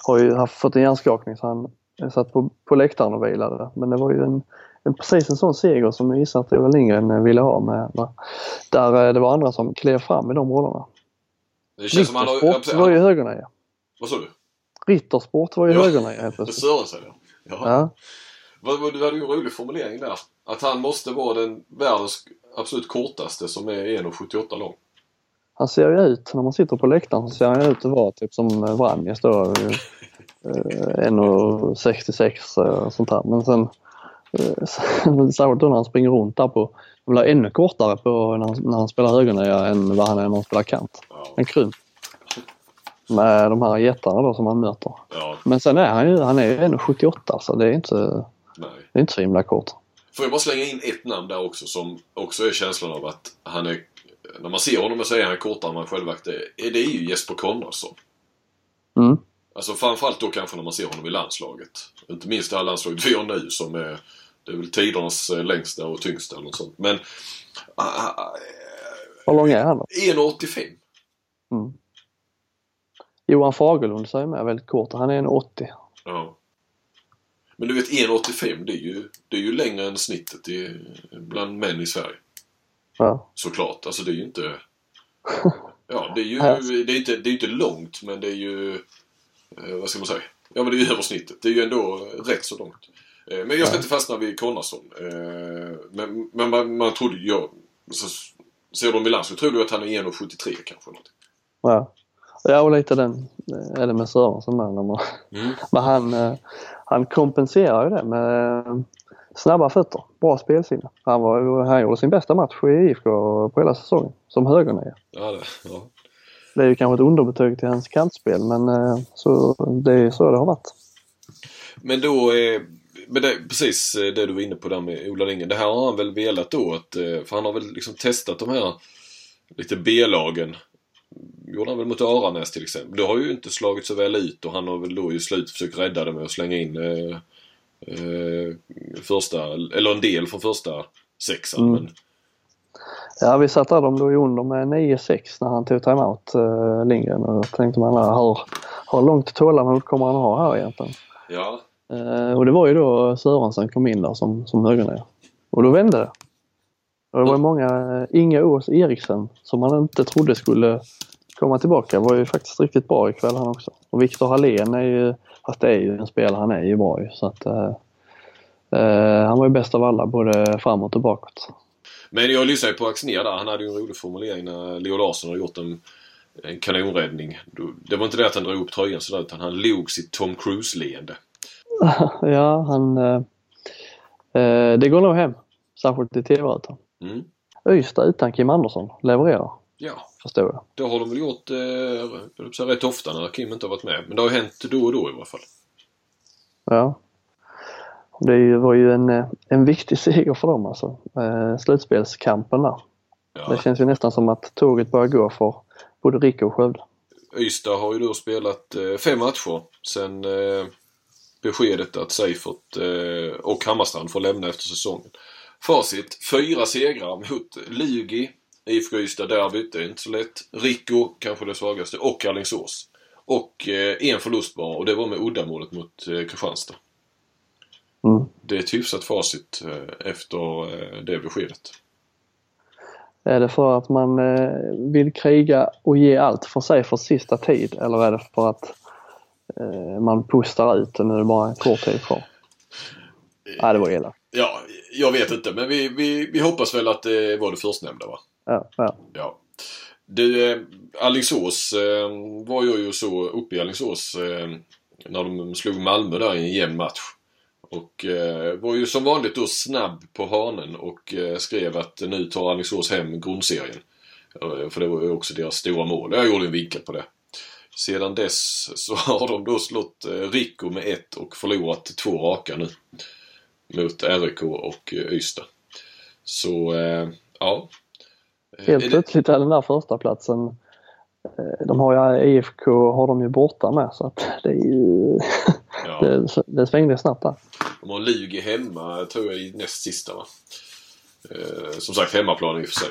har ju haft, fått en hjärnskakning så han satt på, på läktaren och vilade. Men det var ju en, en, precis en sån seger som jag gissar att Eva Lindgren ville ha med. Där eh, det var andra som klev fram i de rollerna. Det känns som han har... var ju högernia. Vad sa du? Rittersport var ju ja. helt plötsligt. Sörensen ja. ja. du hade ju en rolig formulering där. Att han måste vara den världens absolut kortaste som är 1,78 lång. Han ser ju ut, när man sitter på läktaren så ser han ut att vara typ som Vranjes då. 1,66 och sånt här. Men sen eh, särskilt då när han springer runt där på, han blir ännu kortare på när han, när han spelar högernia än vad han är när han spelar kant. En krymp. Med de här jättarna då som han möter. Ja. Men sen är han ju, han är ju 1,78 så det är inte, Nej. det är inte så himla kort. Får jag bara slänga in ett namn där också som också är känslan av att han är när man ser honom så är han kortare än man självakt är. Det är ju Jesper Konradsson. Mm. Alltså framförallt då kanske när man ser honom i landslaget. Inte minst det här landslaget vi har nu som är det är väl tidernas eh, längsta och tyngsta eller något sånt. Men... Uh, Hur lång är han då? 1,85. Mm. Johan Fagerlund säger med väldigt kort. Han är 1,80. Ja. Men du vet 1,85 det är ju, det är ju längre än snittet i, bland män i Sverige. Ja. Såklart. Alltså det är ju inte... Ja, det är ju det är inte, det är inte långt men det är ju... Eh, vad ska man säga? Ja men det är ju över snittet. Det är ju ändå rätt så långt. Eh, men jag ska inte fastna vid Konradsson. Eh, men, men man, man trodde... Ja, så, ser du Milan så tror du att han är 1,73 kanske. Någonting. Ja. Ja, och lite den är det med Sörensen med. Mm. Men han, eh, han kompenserar ju det med snabba fötter, bra spelsinne. Han, var, han gjorde sin bästa match i IFK på hela säsongen som högernia. Ja, det, ja. Det är ju kanske ett underbetyg till hans kantspel men så, det är så det har varit. Men då, eh, men det, precis eh, det du var inne på där med Ola Lindgren. Det här har han väl velat då att, eh, för han har väl liksom testat de här lite B-lagen. Gjorde han väl mot Aranäs till exempel. Det har ju inte slagit så väl ut och han har väl då i slut försökt rädda det med att slänga in eh, eh, första, eller en del från första sexan. Mm. Men, Ja, vi satt där, de låg under med 9-6 när han tog timeout, eh, Lindgren. Och då tänkte man, hur, hur långt tålamod kommer han ha här egentligen? ja, och det var ju då Sörensen kom in där som, som högernia. Och då vände det. Och det var ju många, eh, Inge Ås Eriksen, som man inte trodde skulle komma tillbaka, var ju faktiskt riktigt bra ikväll han också. Och Viktor Hallén är ju, fast det är ju en spelare, han är ju bra ju. Så att, eh, eh, han var ju bäst av alla både framåt och bakåt. Men jag lyssnade ju på Axnér där. Han hade ju en rolig formulering när Leo Larsson hade gjort en, en kanonräddning. Det var inte det att han drog upp tröjan sådär utan han log sitt Tom Cruise-leende. ja, han... Eh, eh, det går nog hem. Särskilt i TV-rutan. Mm. Ystad utan Kim Andersson levererar, Ja, förstår jag. det har de väl gjort eh, rätt ofta när Kim inte har varit med. Men det har ju hänt då och då i alla fall. Ja. Det var ju en, eh, en viktig seger för dem alltså. Eh, slutspelskampen där. Ja. Det känns ju nästan som att tåget börjar gå för både Rico och Skövde. Ystad har ju då spelat eh, fem matcher sen eh, beskedet att Seifert eh, och Hammarstrand får lämna efter säsongen. Facit, fyra segrar mot Lugi, IFK Ystad derbyt, det är inte så lätt. Rico, kanske det svagaste, och Alingsås. Och eh, en förlust bara och det var med uddamålet mot eh, Kristianstad. Mm. Det är ett hyfsat facit efter det beskedet. Är det för att man vill kriga och ge allt för sig för sista tid eller är det för att man pustar ut och nu är det bara kort tid kvar? Ja, det var elakt. Ja, jag vet inte men vi, vi, vi hoppas väl att det var det förstnämnda va? Ja, ja. Ja. Du, eh, Alingsås eh, var jag ju så uppe i Alingsås eh, när de slog Malmö där i en jämn match. Och eh, var ju som vanligt då snabb på hanen och eh, skrev att nu tar Alingsås hem grundserien. Eh, för det var ju också deras stora mål. Jag gjorde en vinkel på det. Sedan dess så har de då slått eh, Rico med ett och förlorat två raka nu. Mot RIK och eh, Ystad. Så, eh, ja. Helt plötsligt är den där första platsen de har ju IFK har de ju borta med så att det är ju Ja. det, det svängde snabbt där. De har Lugi hemma, tror jag, i näst sista va? Eh, som sagt, hemmaplan i och för sig.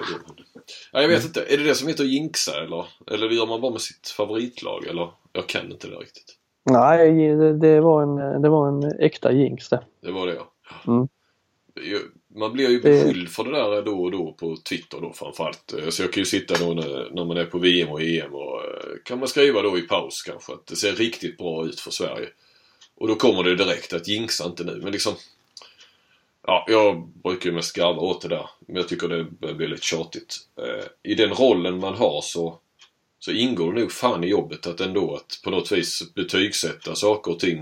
Ja, jag vet inte. Är det det som heter jinxa eller? Eller gör man bara med sitt favoritlag eller? Jag kan inte det riktigt. Nej, det, det, var en, det var en äkta jinx det. Det var det ja. Mm. Man blir ju beskylld för det där då och då på Twitter då framförallt. Eh, Så jag kan ju sitta då när, när man är på VM och EM och eh, kan man skriva då i paus kanske att det ser riktigt bra ut för Sverige. Och då kommer det direkt att jinxa inte nu. Men liksom Ja, jag brukar ju mest garva åt det där. Men jag tycker det börjar bli lite tjatigt. Eh, I den rollen man har så, så ingår det nog fan i jobbet att ändå att på något vis betygsätta saker och ting.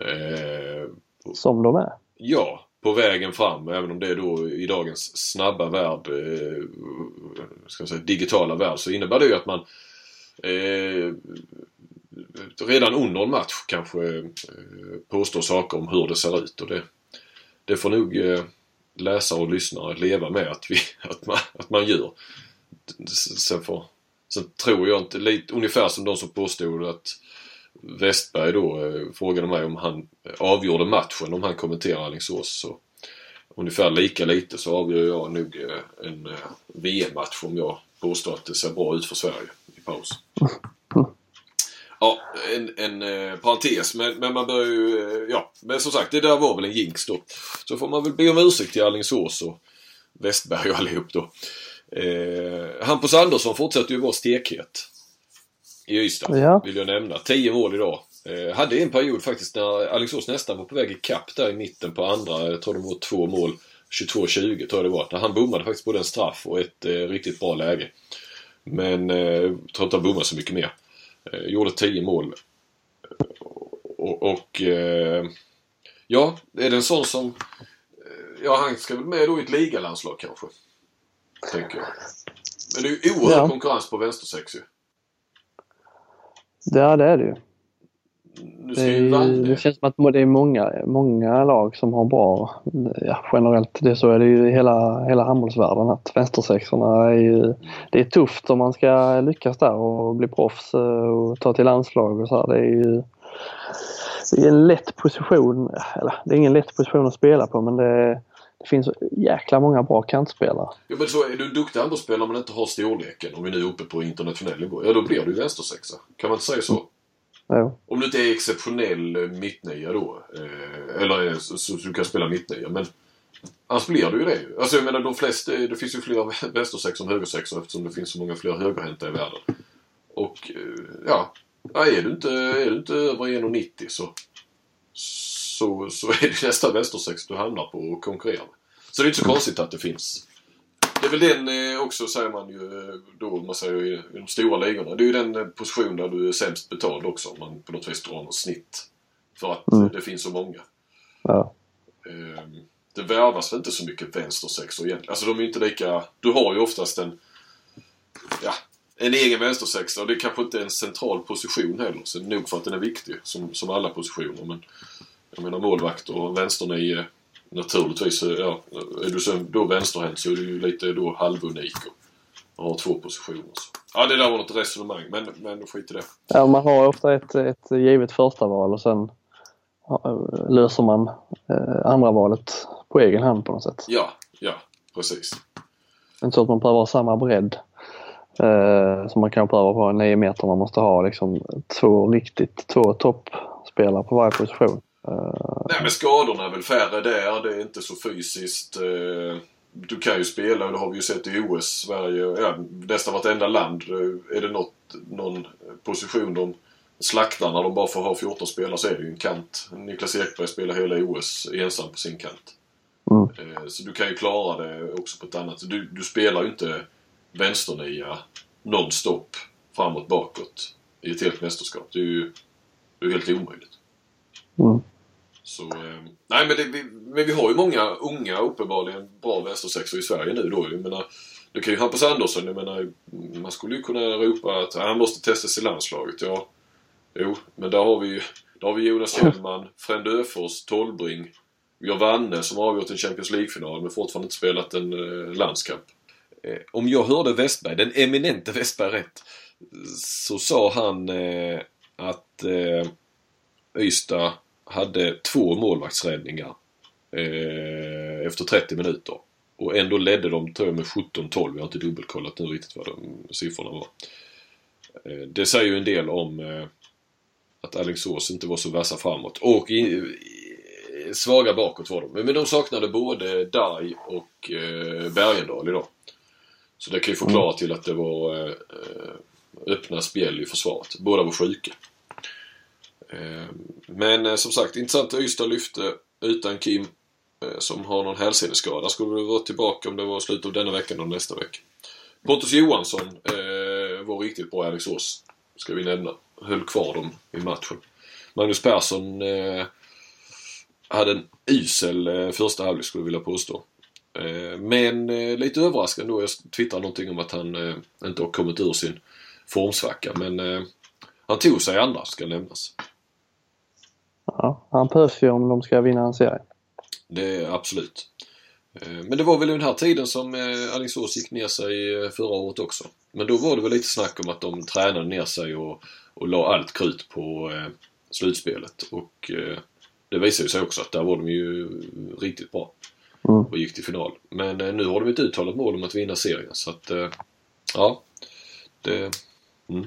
Eh, Som de är. Ja, på vägen fram. Även om det är då i dagens snabba värld, eh, ska jag säga, digitala värld, så innebär det ju att man eh, redan under en match kanske eh, påstår saker om hur det ser ut. Och det, det får nog eh, läsare och lyssnare leva med att, vi, att, man, att man gör. Sen, får, sen tror jag inte, lite, ungefär som de som påstod att Westberg då eh, frågade mig om han eh, avgjorde matchen, om han kommenterar Alingsås. Så ungefär lika lite så avgör jag nog en VM-match om jag påstår att det ser bra ut för Sverige i paus. Ja, en, en eh, parentes men, men man bör ju, eh, ja. Men som sagt det där var väl en jinx då. Så får man väl be om ursäkt till Alingsås och, Westberg och allihop då. Eh, Hampus Andersson fortsätter ju vara stekhet. I Ystad, ja. vill jag nämna. 10 mål idag. Eh, hade en period faktiskt när Alingsås nästan var på väg i kapp där i mitten på andra. Jag tror det var två mål. 22-20 tror jag det var. När han bommade faktiskt både en straff och ett eh, riktigt bra läge. Men eh, tror inte han bommade så mycket mer. Eh, gjorde 10 mål. Och, och eh, ja, är det en sån som... Eh, ja, han ska väl med då i ett ligalandslag kanske. Tänker jag. Men det är ju oerhörd ja. konkurrens på vänstersex ju. Ja, det är det ju. Det, är, det, känns som att det är många, många lag som har bra, ja, generellt, det så är det ju i hela, hela handbollsvärlden att vänstersexorna är ju, det är tufft om man ska lyckas där och bli proffs eh, och ta till landslag och så här. Det är ju det är en lätt position, eller det är ingen lätt position att spela på men det, det finns jäkla många bra kantspelare. Ja men så är du en duktig handbollsspelare men inte har storleken, om vi nu är uppe på internationell nivå, ja då blir du vänstersexa. Kan man inte säga så? Ja. Om du inte är exceptionell mittnia då. Eh, eller eh, så, så, du kan spela mittnia. Men annars blir du ju det. Alltså jag menar de flesta, eh, det finns ju fler vänstersexor än högersexor eftersom det finns så många fler högerhänta i världen. Och ja, är du inte, är du inte över 1,90 så, så, så är det nästa vänstersex du hamnar på och konkurrerar med. Så det är inte så konstigt att det finns det är väl den eh, också säger man ju eh, då man säger i de stora ligorna. Det är ju den eh, position där du är sämst betald också om man på något vis drar något snitt. För att mm. det finns så många. Ja. Ehm, det värvas väl inte så mycket vänstersexor egentligen. Alltså de är inte lika... Du har ju oftast en... Ja, en egen vänstersexa och det är kanske inte är en central position heller. Så nog för att den är viktig som, som alla positioner. Men jag menar målvakt och vänsternio naturligtvis, ja, är du sen då vänsterhänt så är du ju lite då halvunik och har två positioner. Så. Ja, det där var något resonemang, men, men skit i det. Ja, man har ofta ett, ett givet första val och sen löser man eh, andra valet på egen hand på något sätt. Ja, ja, precis. Inte så att man behöver ha samma bredd eh, som man kan behöva på 9 meter. Man måste ha liksom två riktigt, två toppspelare på varje position. Nej men skadorna är väl färre där. Det är inte så fysiskt. Eh, du kan ju spela och det har vi ju sett i OS. Sverige, ja, nästan vartenda land. Eh, är det något, någon position de slaktar när de bara får ha 14 spelare så är det ju en kant. Niklas Ekberg spelar hela OS ensam på sin kant. Mm. Eh, så du kan ju klara det också på ett annat Du, du spelar ju inte vänsternia nonstop framåt bakåt i ett helt mästerskap. Det är ju det är helt omöjligt. Mm. Så, eh, nej men, det, vi, men vi har ju många unga uppenbarligen bra vänstersexor i Sverige nu då. Jag menar, det kan ju Hampus Andersson, jag menar, man skulle ju kunna ropa att han måste testas i landslaget. Ja, jo, men där har vi ju där har vi Jonas Hellman, Frend Öfors, Tolbring. Vi har Vanne som har avgjort en Champions League-final men fortfarande inte spelat en eh, landskamp. Eh, om jag hörde Westberg, den eminente Westberg rätt, så sa han eh, att eh, Ystad hade två målvaktsräddningar eh, efter 30 minuter. Och ändå ledde de, tror jag, med 17-12. Jag har inte dubbelkollat nu riktigt vad de siffrorna var. Eh, det säger ju en del om eh, att Alingsås inte var så vassa framåt. Och i, i, svaga bakåt var de. Men de saknade både Dai och eh, Bergendal idag. Så det kan ju förklara mm. till att det var eh, öppna spjäll i försvaret. Båda var sjuka. Eh, men eh, som sagt, intressant att Ystad lyfte utan Kim eh, som har någon hälseneskada. Skulle vara tillbaka om det var slutet av denna veckan och nästa vecka. Pontus Johansson var riktigt bra i Alingsås. Ska vi nämna. Höll kvar dem i matchen. Magnus Persson hade en usel första halvlek skulle jag vilja påstå. Men lite överraskande då. Jag twittrade någonting om att han inte har kommit ur sin formsvacka. Men han tog sig andra ska nämnas. Ja, han behövs ju om de ska vinna en serie. Det är absolut. Eh, men det var väl den här tiden som eh, Alingsås gick ner sig eh, förra året också. Men då var det väl lite snack om att de tränade ner sig och, och la allt krut på slutspelet. Och det visade ju sig också att där var de ju riktigt bra. Mm. Och gick till final. Men nu har de ett uttalat mål om att vinna serien så att ja. Det, mm.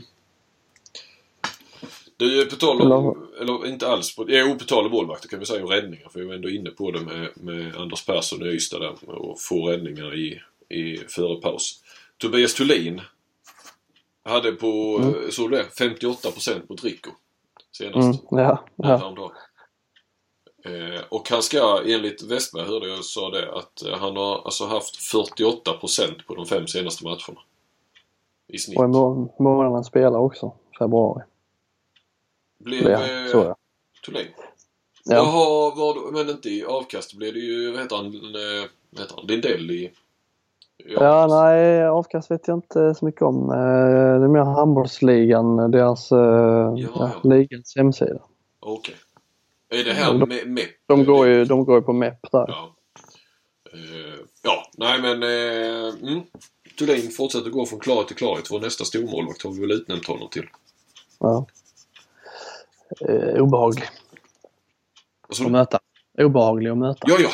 Du, på tal om, eller inte alls, på, jo på tal om målvakter kan vi säga och räddningar. För jag var ändå inne på det med, med Anders Persson i Ystad där och få räddningar i, i före paus. Tobias Thulin hade på, mm. såg du det? 58% mot Rico. Senast. Mm, ja, ja. Eh, och han ska enligt Westberg hörde jag sa det att eh, han har alltså haft 48% på de fem senaste matcherna. I snitt. Och i månaden han spelar också, februari. Blev det, så ja. Thulin? Ja. Jaha, var, men inte i avkast blev det ju, vad heter han, eh, vad heter han, Lindell i Ja, nej, avkast vet jag inte så mycket om. Eh, det är mer handbollsligan, deras, eh, ja, ja. ligans hemsida. Okej. Okay. Är det här de, MEP? De går ju, de går ju på MEP där. Ja. Uh, ja, nej men... Uh, mm. Thulin fortsätter gå från klarhet till klarhet. Vår nästa stormålvakt har vi väl utnämnt honom till. Ja. Uh, obehaglig. Att möta. Obehaglig att möta. Ja, ja.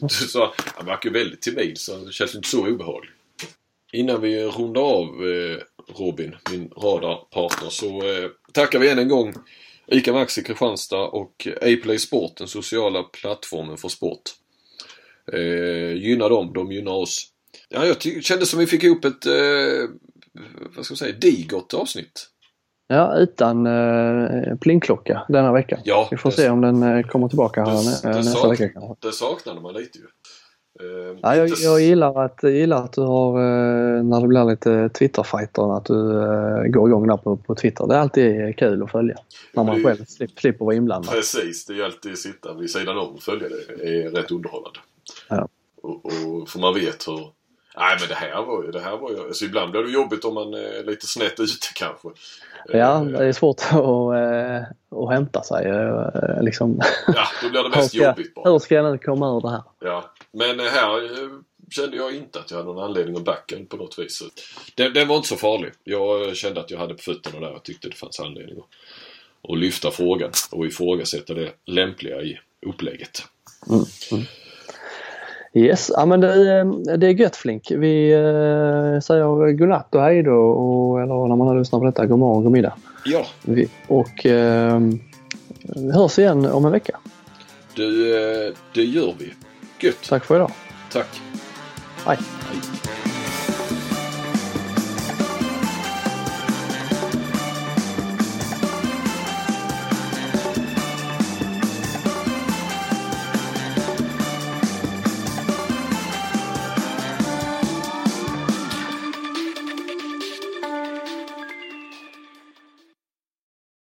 Du sa, han verkar väldigt timid så det känns inte så obehaglig. Innan vi rundar av eh, Robin, min radarpartner, så eh, tackar vi än en gång ICA Maxi Kristianstad och Aplay Sport, den sociala plattformen för sport. Eh, gynna dem, de gynnar oss. Ja, jag kände som vi fick ihop ett, eh, vad ska man säga, digert avsnitt. Ja, utan eh, plingklocka denna vecka. Ja, Vi får det, se om den eh, kommer tillbaka här det, nä, nästa vecka kanske. Det saknade man lite ju. Eh, ja, jag, jag, gillar att, gillar att du har, eh, när det blir lite Twitter-fighter, att du eh, går igång där på, på Twitter. Det är alltid kul att följa. När man själv slipper, slipper vara inblandad. Precis, det är alltid att sitta vid sidan om och följa det. är rätt underhållande. Ja. Och, och för man vet hur Nej men det här var ju, det här var ju, alltså ibland blir det jobbigt om man är lite snett ute kanske. Ja, det är svårt att, äh, att hämta sig. Liksom. Ja, då blir det mest jobbigt bara. Hur ska jag nu komma ur det här? Ja, men här kände jag inte att jag hade någon anledning att backa på något vis. Den, den var inte så farlig. Jag kände att jag hade på fötterna där och tyckte det fanns anledning att, att lyfta frågan och ifrågasätta det lämpliga i upplägget. Mm, mm. Yes, ja men det, eh, det är gött Flink. Vi eh, säger godnatt och hej då, och, eller när man har lyssnat på detta, god morgon, god middag. Ja. Vi, och eh, hörs igen om en vecka. Du, eh, det gör vi. Gött. Tack för idag. Tack. Hej. hej.